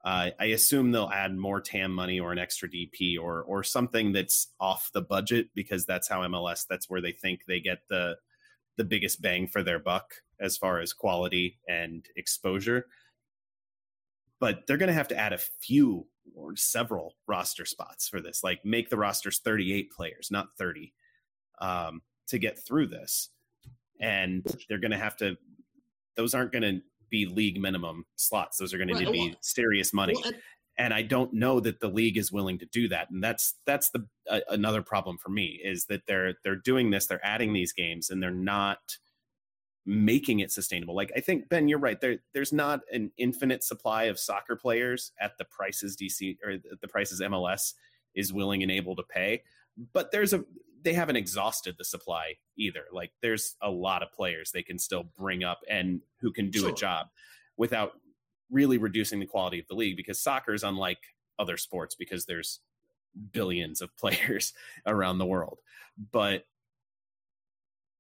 Uh, I assume they'll add more TAM money or an extra DP or or something that's off the budget because that's how MLS. That's where they think they get the the biggest bang for their buck as far as quality and exposure. But they're going to have to add a few or several roster spots for this. Like make the rosters 38 players, not 30, um, to get through this. And they're going to have to. Those aren't going to be league minimum slots. Those are going to Right, need to be serious money Well, and- and I don't know that the league is willing to do that. And that's that's the uh, another problem for me is that they're they're doing this, they're adding these games, and they're not making it sustainable. Like I think Ben, you're right. There there's not an infinite supply of soccer players at the prices DC or the prices MLS is willing and able to pay. But there's a they haven't exhausted the supply either. Like there's a lot of players they can still bring up and who can do Sure. a job without really reducing the quality of the league because soccer is unlike other sports because there's billions of *laughs* players around the world but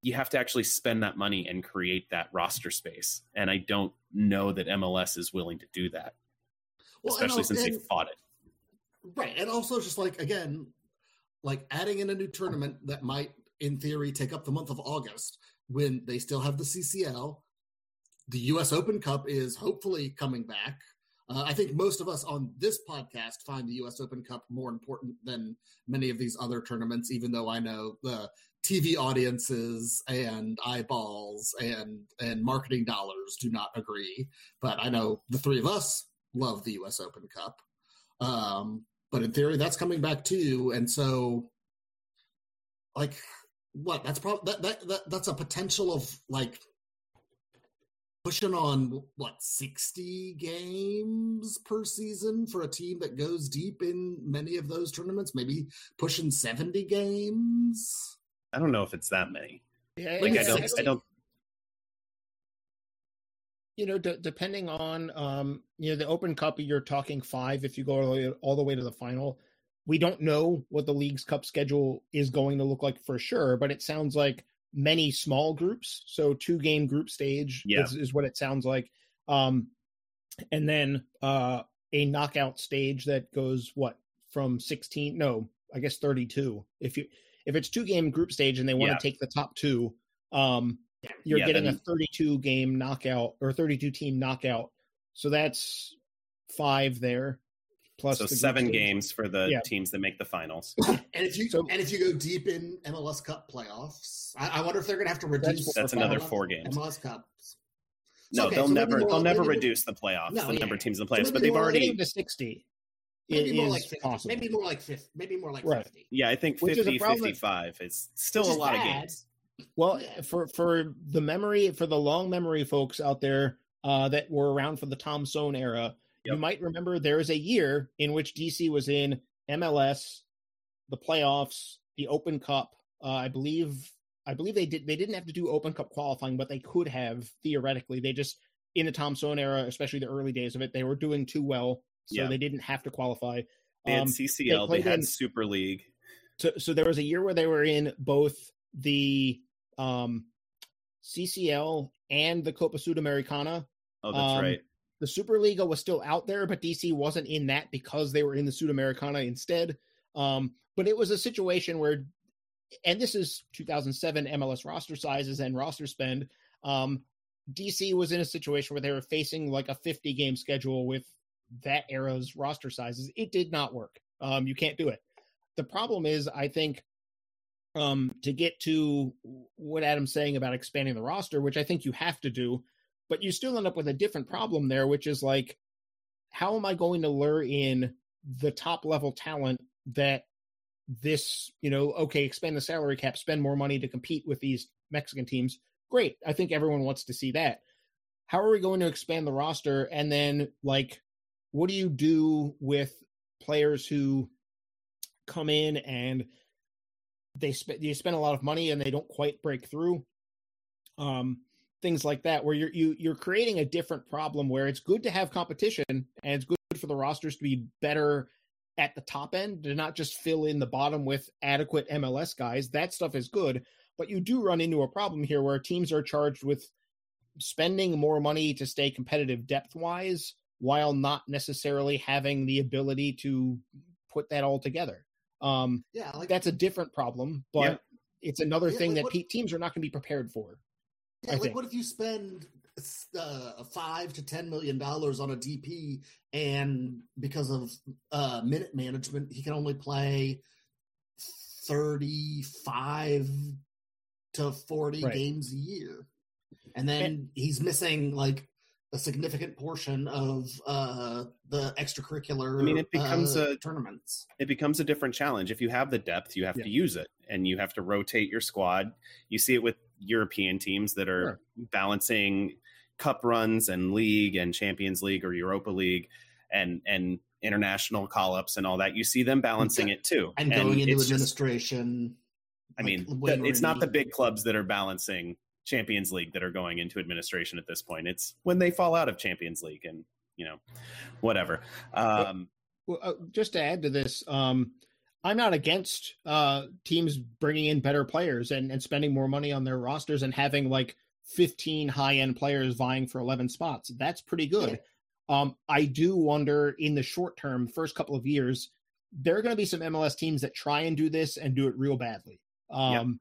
you have to actually spend that money and create that roster space and i don't know that mls is willing to do that well, especially al- since they and- fought it Right. And also just like again, like adding in a new tournament that might in theory take up the month of August when they still have the CCL. The US Open Cup is hopefully coming back. Uh, I think most of us on this podcast find the US Open Cup more important than many of these other tournaments, even though I know the TV audiences and eyeballs and and marketing dollars do not agree. But I know the three of us love the US Open Cup. Um, but in theory, that's coming back too. And so, like, what? That's probably that, that that that's a potential of like pushing on what sixty games per season for a team that goes deep in many of those tournaments. Maybe pushing seventy games. i don't know if it's that many Yeah, like i don't i don't you know, d- depending on um, you know, the Open Cup, you're talking five if you go all the, way, all the way to the final. We don't know what the Leagues Cup schedule is going to look like for sure, but it sounds like many small groups. So two game group stage Yeah. is, is what it sounds like. Um, and then uh, a knockout stage that goes what from 16? No, I guess 32. If you if it's two game group stage and they want Yeah. to take the top two, um, you're Yeah, getting then- a 32 game knockout or 32 team knockout. So that's five there. plus so the seven games for the Yeah. teams that make the finals. *laughs* And if you So- and if you go deep in MLS Cup playoffs, I, I wonder if they're going to have to reduce. That's another four games. MLS Cups. No, okay, they'll so never they'll never reduce the playoffs, No, the yeah. number of teams in the playoffs, maybe but they've already Getting to sixty Maybe is more like 50, possible. maybe more like 50, maybe more like Right. 50. yeah, I think Which is 50 problem- 55 is still Which a is lot of games. Well, for for the memory for the long memory folks out there uh, that were around for the Tom Soehn era, you might remember there was a year in which DC was in MLS, the playoffs, the Open Cup. Uh, I believe I believe they did they didn't have to do Open Cup qualifying, but they could have theoretically. They just in the Tom Soehn era, especially the early days of it, they were doing too well, so Yeah. they didn't have to qualify. They had Um, CCL, they, had in- SuperLiga. so so there was a year where they were in both the um CCL and the Copa Sudamericana. Oh, that's Um, right. The Superliga was still out there, but DC wasn't in that because they were in the Sudamericana instead. Um, but it was a situation where, and this is 2007 MLS roster sizes and roster spend. Um, DC was in a situation where they were facing like a 50 game schedule with that era's roster sizes. It did not work. Um, you can't do it. The problem is, I think, um, to get to what Adam's saying about expanding the roster, which I think you have to do, but you still end up with a different problem there, which is like, how am I going to lure in the top level talent that this, you know, okay, expand the salary cap, spend more money to compete with these Mexican teams? Great. I think everyone wants to see that. How are we going to expand the roster? And then, like, what do you do with players who come in and they spend you spend a lot of money and they don't quite break through? Um, things like that where you're you, you're creating a different problem where it's good to have competition and it's good for the rosters to be better at the top end to not just fill in the bottom with adequate MLS guys that stuff is good but you do run into a problem here where teams are charged with spending more money to stay competitive depth wise while not necessarily having the ability to put that all together um Yeah, like that's a different problem but Yeah. it's another Yeah, thing like that what- pe- teams are not going to be prepared for Yeah, I like think. what if you spend uh, five to ten million dollars on a DP, and because of uh, minute management, he can only play thirty-five to forty Right. games a year, and then he's missing like a significant portion of uh, the extracurricular. I mean, it becomes uh, a- tournaments. it becomes a different challenge. If you have the depth, you have Yeah. to use it and you have to rotate your squad. You see it with European teams that are Sure. balancing cup runs and league and Champions League or Europa League and and international call ups and all that. You see them balancing it too. And going into it's just- administration. I like mean, it's not the big clubs that are balancing Champions League that are going into administration at this point. It's when they fall out of Champions League and you know, whatever. Um, Well, uh, just to add to this, um, I'm not against uh, teams bringing in better players and, and spending more money on their rosters and having like 15 high end players vying for 11 spots. That's pretty good. Um, I do wonder in the short term, first couple of years, there are going to be some MLS teams that try and do this and do it real badly. Um,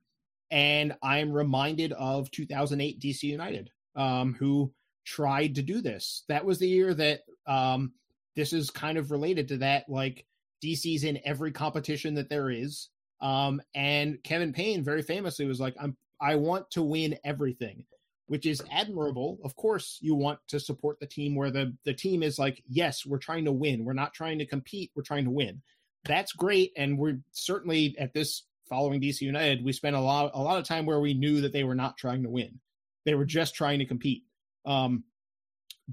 And I'm reminded of 2008 DC United, um, who tried to do this. That was the year that um, this is kind of related to that. Like DC's in every competition that there is. Um, and Kevin Payne very famously was like, I'm I want to win everything, which is admirable. Of course, you want to support the team where the the team is like, yes, we're trying to win. We're not trying to compete, we're trying to win. That's great. And we're certainly at this following DC United, we spent a lot a lot of time where we knew that they were not trying to win. They were just trying to compete. Um,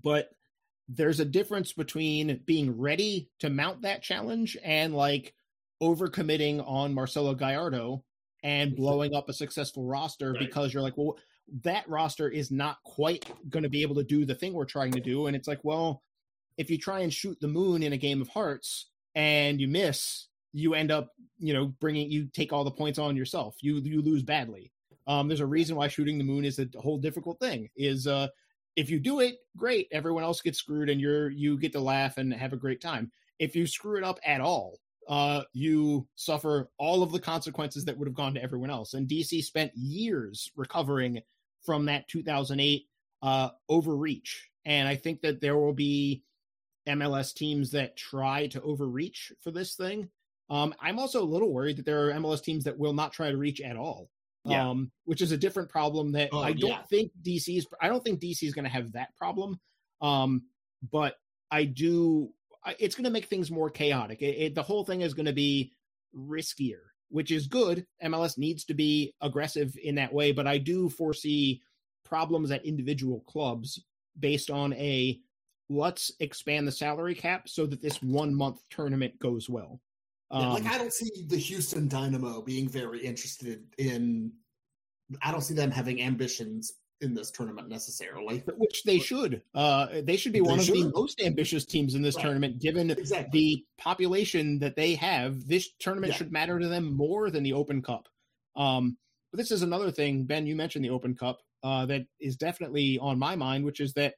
but there's a difference between being ready to mount that challenge and like overcommitting on Marcelo Gallardo and blowing up a successful roster Right. because you're like, well, that roster is not quite going to be able to do the thing we're trying to do. And it's like, well, if you try and shoot the moon in a game of hearts and you miss, you end up, you know, bringing you take all the points on yourself. You you lose badly. Um, there's a reason why shooting the moon is a whole difficult thing. Is uh, if you do it, great. Everyone else gets screwed, and you're you get to laugh and have a great time. If you screw it up at all, uh, you suffer all of the consequences that would have gone to everyone else. And DC spent years recovering from that 2008 uh, overreach, and I think that there will be MLS teams that try to overreach for this thing. Um, I'm also a little worried that there are MLS teams that will not try to reach at all. Yeah. Um, which is a different problem that Oh, I don't yeah. think DC is. I don't think DC is going to have that problem. Um, but I do. It's going to make things more chaotic. It, it, the whole thing is going to be riskier, which is good. MLS needs to be aggressive in that way, but I do foresee problems at individual clubs based on a let's expand the salary cap so that this one month tournament goes well. Yeah, like Um, I don't see the Houston Dynamo being very interested in. I don't see them having ambitions in this tournament necessarily. which they should. Uh, they should be They one of the most ambitious teams in this Right. tournament, given Exactly. the population that they have. This tournament Yeah. should matter to them more than the Open Cup. Um, but this is another thing, Ben. You mentioned the Open Cup uh, that is definitely on my mind, which is that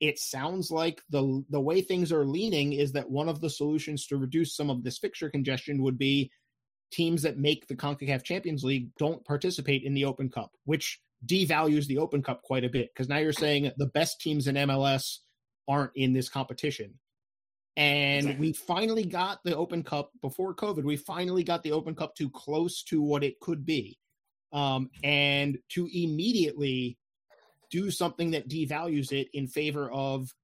it sounds like the the way things are leaning is that one of the solutions to reduce some of this fixture congestion would be teams that make the CONCACAF Champions League don't participate in the Open Cup, which devalues the Open Cup quite a bit because now you're saying the best teams in MLS aren't in this competition. And Exactly. we finally got the Open Cup before COVID. We finally got the Open Cup to close to what it could be. Um, and to immediately do something that devalues it in favor of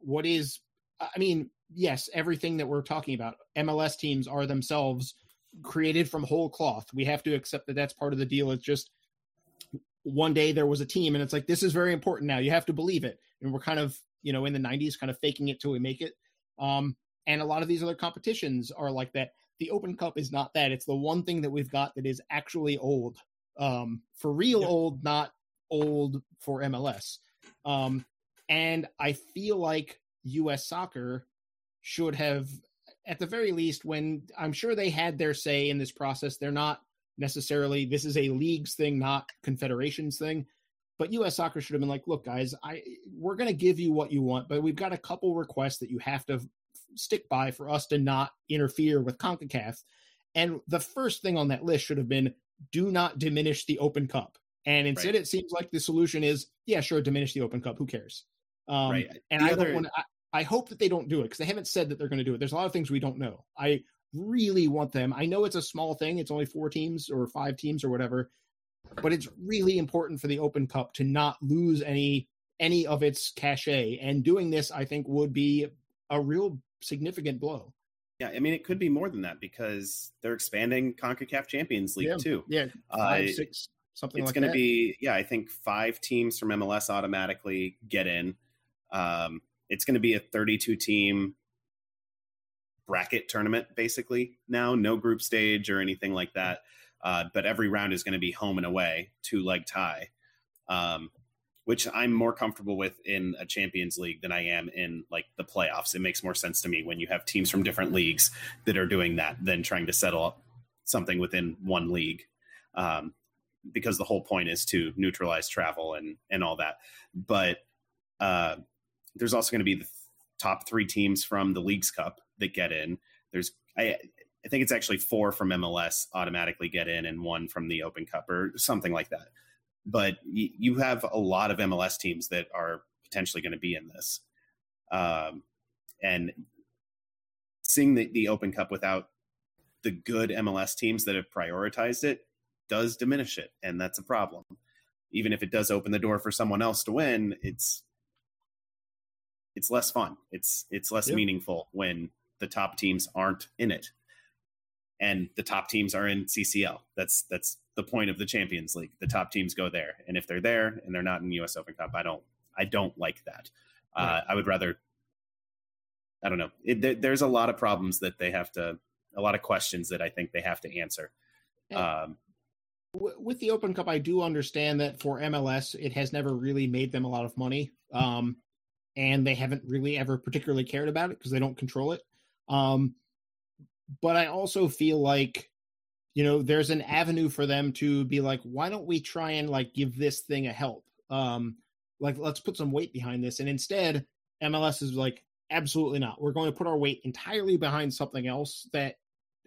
what is, I mean, yes, everything that we're talking about, MLS teams are themselves created from whole cloth. We have to accept that that's part of the deal. It's just one day there was a team and it's like, this is very important now. You have to believe it. And we're kind of, you know, in the 90s, kind of faking it till we make it. Um, and a lot of these other competitions are like that. The Open Cup is not that. It's the one thing that we've got that is actually old. Um, for real Yeah. old, not old for MLS. Um, and I feel like US soccer should have, at the very least, when I'm sure they had their say in this process, they're not necessarily, this is a leagues thing, not confederations thing. But US soccer should have been like, look, guys, I we're going to give you what you want, but we've got a couple requests that you have to stick by for us to not interfere with CONCACAF. And the first thing on that list should have been do not diminish the Open Cup. And instead, Right. it seems like the solution is, yeah, sure, diminish the Open Cup. Who cares? Um, Right. And The I other- don't want. I, I hope that they don't do it because they haven't said that they're going to do it. There's a lot of things we don't know. I really want them. I know it's a small thing. It's only four teams or five teams or whatever, but it's really important for the Open Cup to not lose any any of its cachet. And doing this, I think, would be a real significant blow. Yeah, I mean, it could be more than that because they're expanding CONCACAF Champions League Yeah. too. Yeah, Uh, five, six, something it's like going to be, yeah, I think five teams from MLS automatically get in. Um, it's going to be a 32 team bracket tournament, basically, now. No group stage or anything like that. Uh, but every round is going to be home and away, two leg tie, um, which I'm more comfortable with in a Champions League than I am in like the playoffs. It makes more sense to me when you have teams from different leagues that are doing that than trying to settle up something within one league. Um, because the whole point is to neutralize travel and and all that. But uh, there's also going to be the top three teams from the Leagues Cup that get in. There's I I think it's actually four from MLS automatically get in, and one from the Open Cup or something like that. But y- you have a lot of MLS teams that are potentially going to be in this, um, and seeing the, the Open Cup without the good MLS teams that have prioritized it does diminish it, and that's a problem. Even if it does open the door for someone else to win, it's it's less fun. It's it's less Yeah. meaningful when the top teams aren't in it, and the top teams are in CCL. That's that's the point of the Champions League. The top teams go there, and if they're there and they're not in the U.S. Open Cup, I don't I don't like that. Uh, I would rather. I don't know. It, there, there's a lot of problems that they have to, a lot of questions that I think they have to answer. Um, With the Open Cup, I do understand that for MLS, it has never really made them a lot of money, um, and they haven't really ever particularly cared about it because they don't control it. Um, but I also feel like, you know, there's an avenue for them to be like, why don't we try and like give this thing a help? Um, like, let's put some weight behind this, and instead, MLS is like, absolutely not. We're going to put our weight entirely behind something else that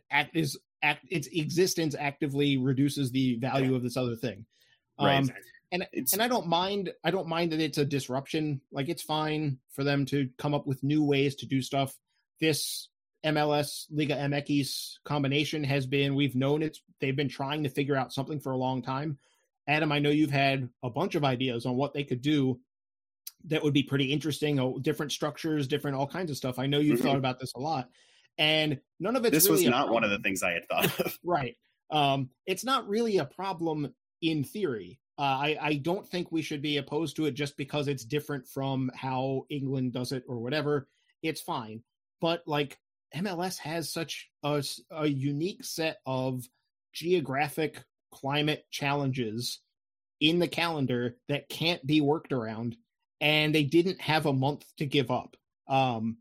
act is act its existence actively reduces the value of this other thing. right. Um, and and I don't mind. I don't mind that it's a disruption. Like it's fine for them to come up with new ways to do stuff. This MLS Liga MX combination has been. We've known it's. They've been trying to figure out something for a long time. Adam, I know you've had a bunch of ideas on what they could do that would be pretty interesting. Oh, different structures, different all kinds of stuff. I know you've mm-hmm. thought about this a lot, and none of it. This really was not one of the things I had thought *laughs* of. right. Um, it's not really a problem in theory. Uh, I, I don't think we should be opposed to it just because it's different from how England does it or whatever. It's fine. But like MLS has such a, a unique set of geographic climate challenges in the calendar that can't be worked around. And they didn't have a month to give up. Um,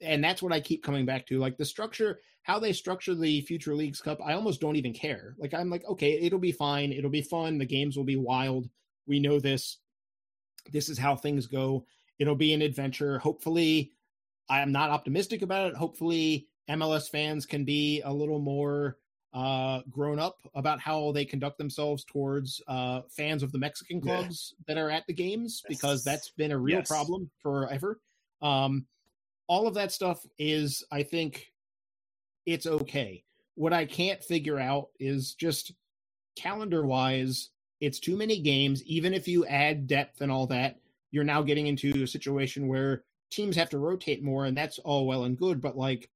and that's what I keep coming back to. Like the structure, how they structure the Future Leagues Cup, I almost don't even care. Like I'm like, okay, it'll be fine. It'll be fun. The games will be wild. We know this. This is how things go. It'll be an adventure. Hopefully, I am not optimistic about it. Hopefully, MLS fans can be a little more uh, grown up about how they conduct themselves towards uh, fans of the Mexican clubs yeah. that are at the games because that's been a real yes. problem forever. Um, all of that stuff is, I think, it's okay. What I can't figure out is just calendar wise, it's too many games. Even if you add depth and all that, you're now getting into a situation where teams have to rotate more, and that's all well and good. But like,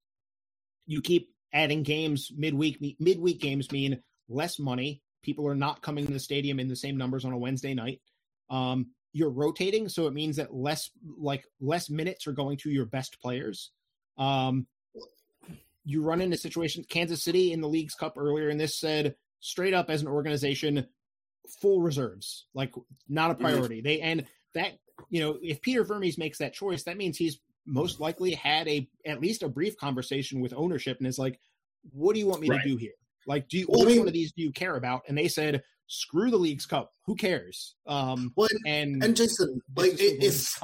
you keep adding games midweek. Midweek games mean less money. People are not coming to the stadium in the same numbers on a Wednesday night. Um, you're rotating, so it means that less like less minutes are going to your best players. Um, you run into situations. Kansas City in the Leagues Cup earlier in this said straight up as an organization, full reserves, like not a mm-hmm. priority. They and that you know if Peter Vermes makes that choice, that means he's most likely had a at least a brief conversation with ownership and is like, "What do you want me right. to do here? Like, do you, well, which one of these do you care about?" And they said, screw the league's cup. Who cares? Um, well, and and Jason, like if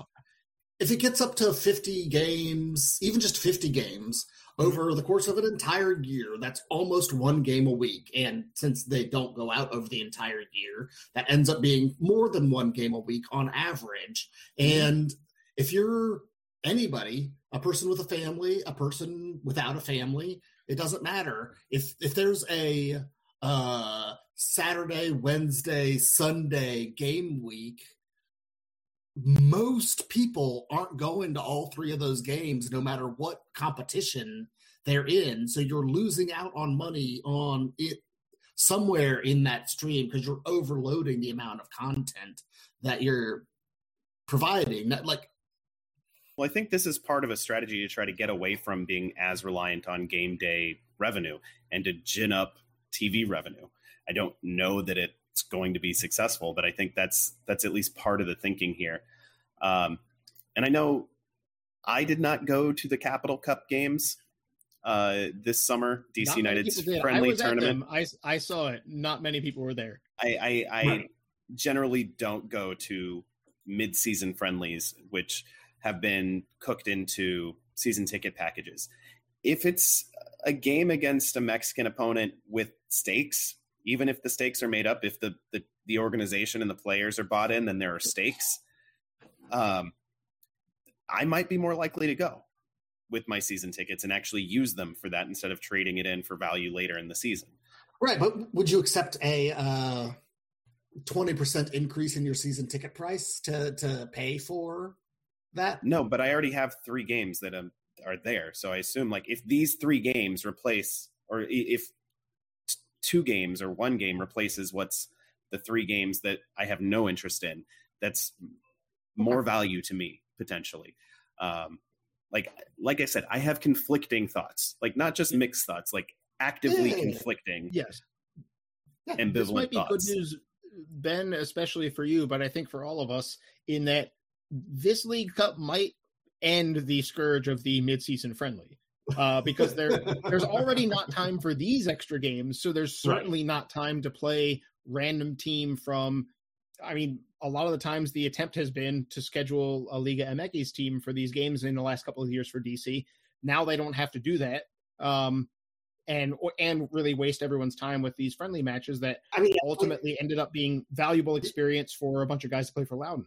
if it gets up to fifty games, even just fifty games mm-hmm. over the course of an entire year, that's almost one game a week. And since they don't go out over the entire year, that ends up being more than one game a week on average. Mm-hmm. And if you're anybody, a person with a family, a person without a family, it doesn't matter. If if there's a uh Saturday, Wednesday, Sunday game week, most people aren't going to all three of those games no matter what competition they're in. So you're losing out on money on it somewhere in that stream because you're overloading the amount of content that you're providing. Like well, I think this is part of a strategy to try to get away from being as reliant on game day revenue and to gin up TV revenue. I don't know that it's going to be successful, but I think that's that's at least part of the thinking here. Um, and I know I did not go to the Capital Cup games uh, this summer. DC United's friendly tournament. I I saw it. Not many people were there. I I, I generally don't go to mid-season friendlies, which have been cooked into season ticket packages. If it's a game against a Mexican opponent with stakes, even if the stakes are made up, if the the, the organization and the players are bought in, then there are stakes. Um, I might be more likely to go with my season tickets and actually use them for that instead of trading it in for value later in the season. Right, but would you accept a uh, twenty uh, percent increase in your season ticket price to to pay for that? No, but I already have three games that um, are there, so I assume like if these three games replace, or if two games or one game replaces what's the three games that I have no interest in. That's more value to me potentially. Um, like like I said, I have conflicting thoughts, like not just mixed thoughts, like actively yeah. conflicting. Yes, yeah, ambivalent this might be thoughts. good news, Ben, especially for you, but I think for all of us, in that this League Cup might end the scourge of the midseason friendly uh, because there there's already not time for these extra games, so there's certainly right. not time to play random team from. I mean, a lot of the times the attempt has been to schedule a Liga MX team for these games in the last couple of years for DC. Now they don't have to do that. Um, and and really waste everyone's time with these friendly matches that I mean, ultimately ended up being valuable experience for a bunch of guys to play for Loudoun.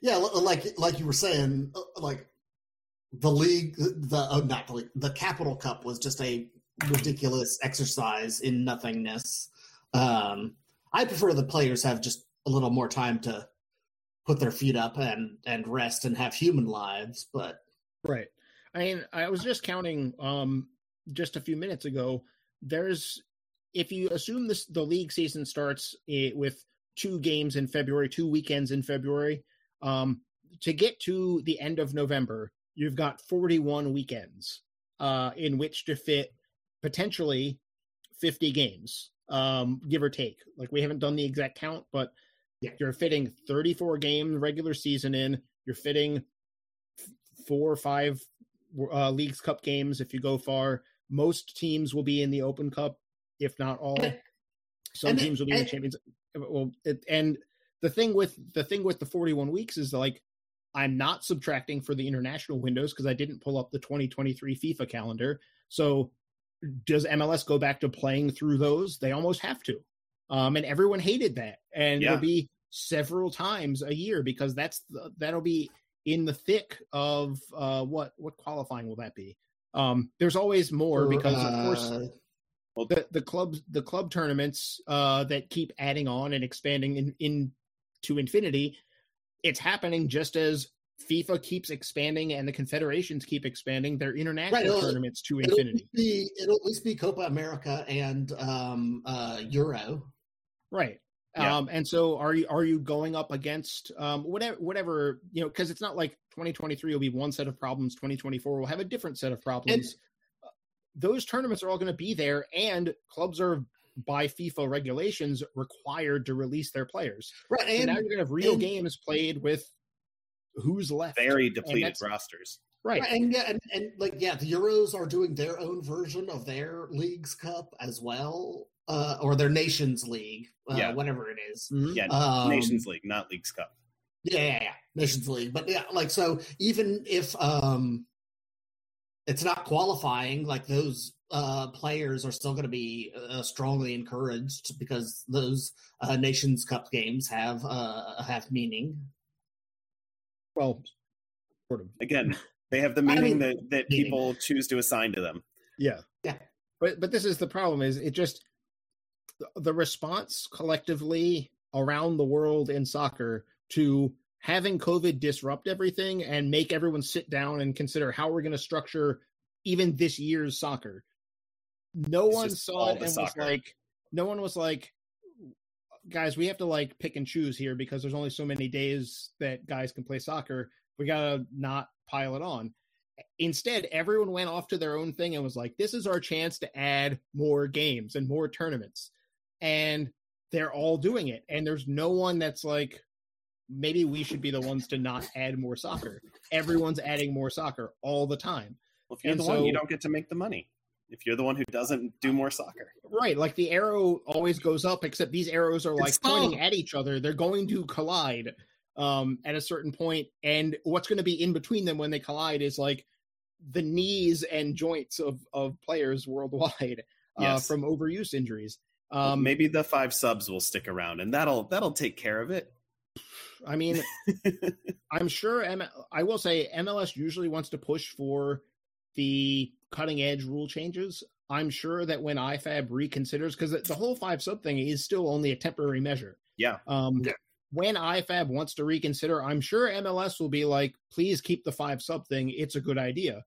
Yeah, like like you were saying, uh, like the league, the oh, not the league, the Capital Cup was just a ridiculous exercise in nothingness. Um, I prefer the players have just a little more time to put their feet up and and rest and have human lives, but right. I mean, I was just counting um just a few minutes ago. There's if you assume this the league season starts eh, with two games in February, two weekends in February, um, to get to the end of November, you've got 41 weekends uh, in which to fit potentially 50 games, um, give or take. Like we haven't done the exact count, but yeah. you're fitting 34 game regular season in. You're fitting four or five uh, leagues cup games if you go far. Most teams will be in the Open Cup, if not all. Some teams will be and, in the Champions. Well, it, and the thing with the thing with the 41 weeks is like I'm not subtracting for the international windows because I didn't pull up the 2023 FIFA calendar. So does MLS go back to playing through those? They almost have to. Um, and everyone hated that. And yeah. it'll be several times a year because that's the, that'll be in the thick of uh, what what qualifying will that be? Um, there's always more because of course uh, the the clubs the club tournaments uh, that keep adding on and expanding in, in to infinity. It's happening just as FIFA keeps expanding and the confederations keep expanding their international right, tournaments to it'll infinity. Be, it'll at least be Copa America and um, uh, Euro. Right. Yeah. Um, and so are you are you going up against um, whatever whatever you know because it's not like 2023 will be one set of problems 2024 will have a different set of problems and, those tournaments are all going to be there and clubs are by FIFA regulations required to release their players. Right. And so now you're gonna have real and, games played with who's left. Very depleted rosters. Right. right. And yeah, and, and like yeah, the Euros are doing their own version of their Leagues Cup as well. Uh, or their Nations League, uh, yeah. whatever it is. Mm-hmm. Yeah, um, Nations League, not Leagues Cup. Yeah, yeah, yeah, Nations League. But yeah, like so, even if um, it's not qualifying, like those uh, players are still going to be uh, strongly encouraged because those uh, Nations Cup games have uh, have meaning. Well, sort of. Again, they have the meaning I mean, that that meaning. people choose to assign to them. Yeah, yeah. But but this is the problem: is it just the response collectively around the world in soccer to having COVID disrupt everything and make everyone sit down and consider how we're going to structure even this year's soccer no it's one saw it and soccer. was like no one was like guys we have to like pick and choose here because there's only so many days that guys can play soccer. We gotta not pile it on. Instead everyone went off to their own thing and was like this is our chance to add more games and more tournaments. And they're all doing it. And there's no one that's like maybe we should be the ones to not add more soccer. Everyone's adding more soccer all the time. Well if you're and the so, one you don't get to make the money if you're the one who doesn't do more soccer. Right. Like the arrow always goes up, except these arrows are like it's pointing at each other. They're going to collide um, at a certain point, And what's going to be in between them when they collide is like the knees and joints of, of players worldwide uh, yes. from overuse injuries. Um, maybe the five subs will stick around and that'll that'll take care of it. I mean, *laughs* I'm sure. M- I will say MLS usually wants to push for the cutting edge rule changes. I'm sure that when IFAB reconsiders, because the whole five sub thing is still only a temporary measure. Yeah. Um, yeah. When IFAB wants to reconsider, I'm sure MLS will be like, please keep the five sub thing. It's a good idea.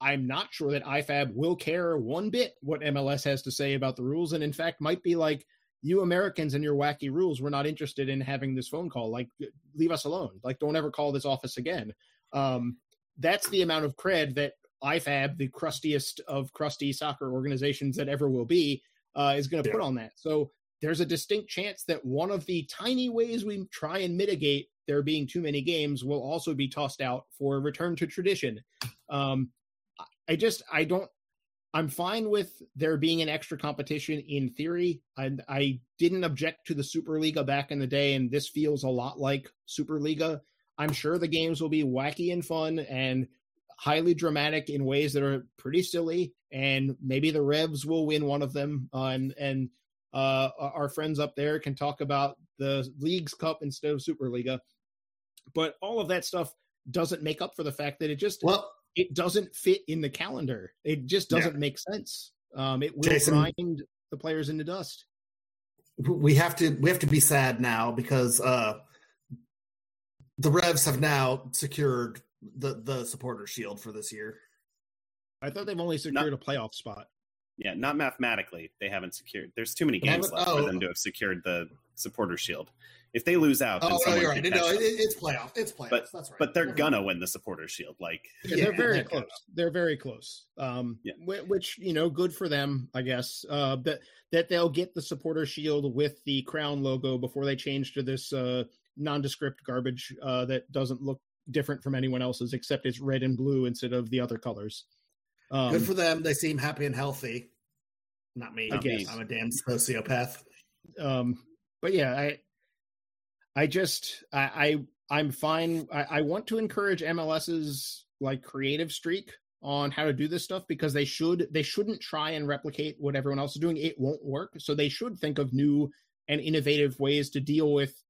I'm not sure that IFAB will care one bit what MLS has to say about the rules. And in fact, might be like, you Americans and your wacky rules, we're not interested in having this phone call. Like, leave us alone. Like, don't ever call this office again. Um, that's the amount of cred that IFAB, the crustiest of crusty soccer organizations that ever will be, uh, is going to yeah. put on that. So there's a distinct chance that one of the tiny ways we try and mitigate there being too many games will also be tossed out for return to tradition. Um, I just I don't. I'm fine with there being an extra competition in theory. I, I didn't object to the Superliga back in the day, and this feels a lot like Superliga. I'm sure the games will be wacky and fun, and highly dramatic in ways that are pretty silly, and maybe the Revs will win one of them. Uh, and and uh, our friends up there can talk about the Leagues Cup instead of Superliga. But all of that stuff doesn't make up for the fact that it just well it doesn't fit in the calendar. It just doesn't yeah. make sense. Um, it will Jason, grind the players into dust. We have to we have to be sad now because uh, the Revs have now secured the the supporter shield for this year. I thought they've only secured Not, a playoff spot. Yeah, not mathematically. They haven't secured. There's too many games left oh. for them to have secured the supporter shield. If they lose out, oh no, you're right. No, it, it's playoff. It's playoff. But, That's right. But they're gonna win the supporter shield. Like yeah, they're very close. They're very close. Um, yeah. which you know, good for them, I guess. Uh, that that they'll get the supporter shield with the crown logo before they change to this uh, nondescript garbage uh, that doesn't look different from anyone else's, except it's red and blue instead of the other colors. Um, Good for them. They seem happy and healthy. Not me. I guess I'm a damn sociopath. Um, but yeah, I, I just, I, I am fine. I, I want to encourage MLS's like creative streak on how to do this stuff because they should they shouldn't try and replicate what everyone else is doing it won't work so they should think of new and innovative ways to deal with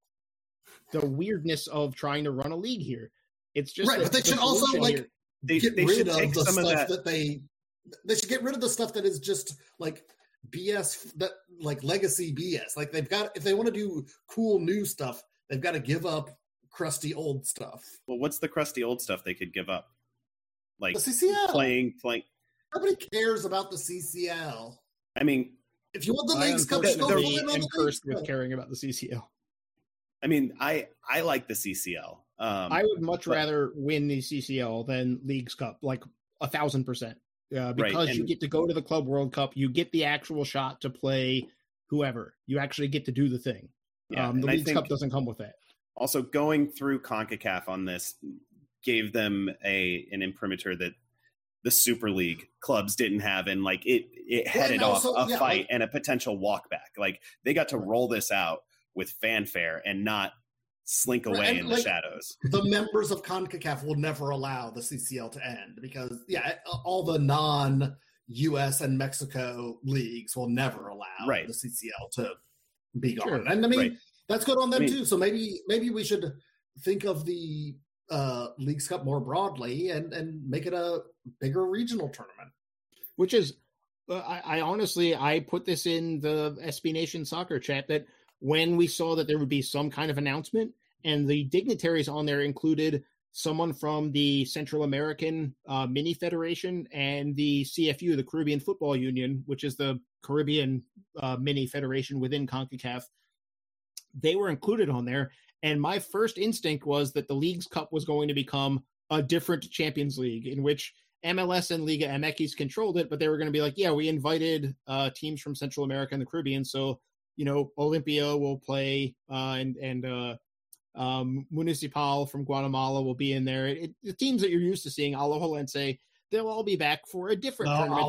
the weirdness of trying to run a league here it's just right but they should also like here, they, get they rid of the stuff of that. that they they should get rid of the stuff that is just like BS that like legacy BS. Like they've got if they want to do cool new stuff, they've got to give up crusty old stuff. Well, what's the crusty old stuff they could give up? Like the CCL playing playing. Nobody cares about the CCL. I mean, if you want the Leagues Cup, go they're on cursed with caring about the CCL. I mean, I I like the CCL. Um, I would much but, rather win the CCL than Leagues Cup, like a thousand percent. Uh, because right. and, you get to go to the Club World Cup, you get the actual shot to play whoever. You actually get to do the thing. Yeah, um, the Leagues Cup doesn't come with that. Also, going through Concacaf on this gave them a an imprimatur that the Superliga clubs didn't have, and like it it headed well, also, off a yeah, fight like, and a potential walkback. Like they got to roll this out with fanfare and not slink away and in like, the shadows. The members of CONCACAF will never allow the CCL to end because, yeah, all the non US and Mexico leagues will never allow right. the CCL to be gone. Sure. And I mean, right. that's good on them I mean, too. So maybe maybe we should think of the uh, Leagues Cup more broadly and and make it a bigger regional tournament. Which is, uh, I, I honestly I put this in the SB Nation soccer chat that when we saw that there would be some kind of announcement, and the dignitaries on there included someone from the Central American uh, Mini Federation and the CFU, the Caribbean Football Union, which is the Caribbean uh, Mini Federation within CONCACAF. They were included on there. And my first instinct was that the Leagues Cup was going to become a different Champions League in which MLS and Liga MX controlled it, but they were going to be like, yeah, we invited uh, teams from Central America and the Caribbean. So, you know, Olimpia will play uh, and, and, uh, um, Municipal from Guatemala will be in there. It, the teams that you're used to seeing, Alajuelense, they'll all be back for a different no, tournament.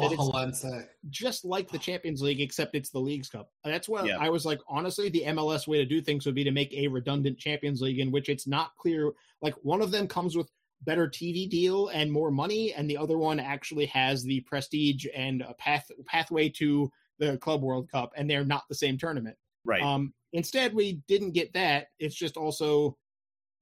just like the Champions League, except it's the Leagues Cup. That's what yeah. I was like. Honestly, the MLS way to do things would be to make a redundant Champions League in which it's not clear. Like one of them comes with better TV deal and more money, and the other one actually has the prestige and a path pathway to the Club World Cup, and they're not the same tournament. Right. Um, Instead, we didn't get that. It's just also,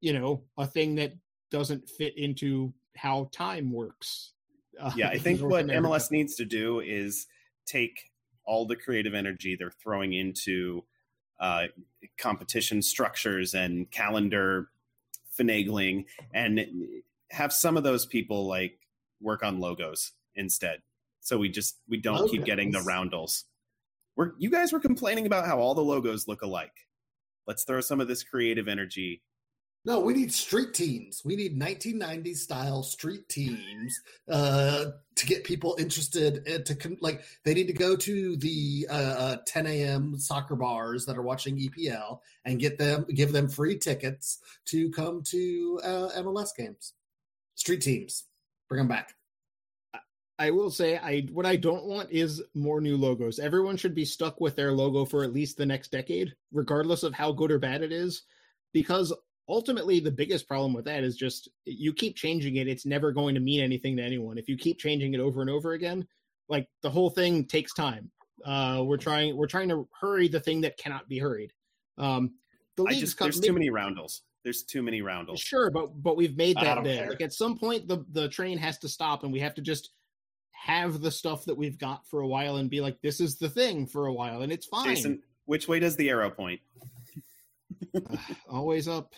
you know, a thing that doesn't fit into how time works. Uh, yeah, I *laughs* think what. MLS needs to do is take all the creative energy they're throwing into uh, competition structures and calendar finagling and have some of those people like work on logos instead so we just we don't logos. keep getting the roundels we're, you guys were complaining about how all the logos look alike. Let's throw some of this creative energy. No, we need street teams. We need 1990s style street teams uh, to get people interested. Uh, to like, they need to go to the uh, uh 10 a.m. soccer bars that are watching EPL and get them, give them free tickets to come to uh, MLS games. Street teams, bring them back. I will say I what I don't want is more new logos. Everyone should be stuck with their logo for at least the next decade, regardless of how good or bad it is, because ultimately the biggest problem with that is just you keep changing it it's never going to mean anything to anyone. If you keep changing it over and over again like the whole thing takes time. Uh we're trying we're trying to hurry the thing that cannot be hurried. Um the I just, there's too many roundels. There's too many roundels. Sure but but we've made that big like at some point the the train has to stop and we have to just have the stuff that we've got for a while and be like this is the thing for a while and it's fine Jason, which way does the arrow point *sighs* always up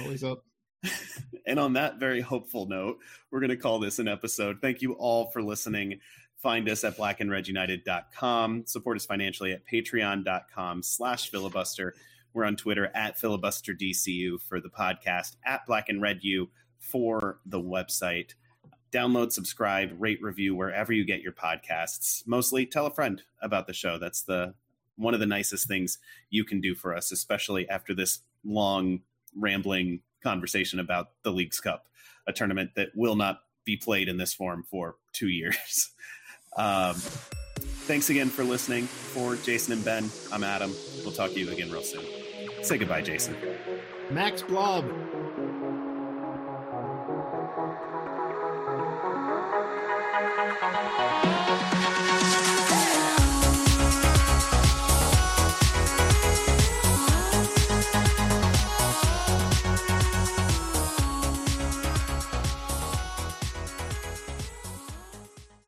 Always up. *laughs* and on that very hopeful note, we're going to call this an episode. Thank you all for listening. Find us at blackandredunited.com. Support us financially at patreon.com slash filibuster. We're on Twitter at filibusterdcu for the podcast, at black and red u for the website. Download, subscribe, rate, review wherever you get your podcasts. Mostly tell a friend about the show. That's the one of the nicest things you can do for us, especially after this long rambling conversation about the Leagues Cup, a tournament that will not be played in this form for two *laughs* years. um, thanks again for listening. For Jason and Ben, I'm Adam. We'll talk to you again real soon. Say goodbye, Jason. Max Blob.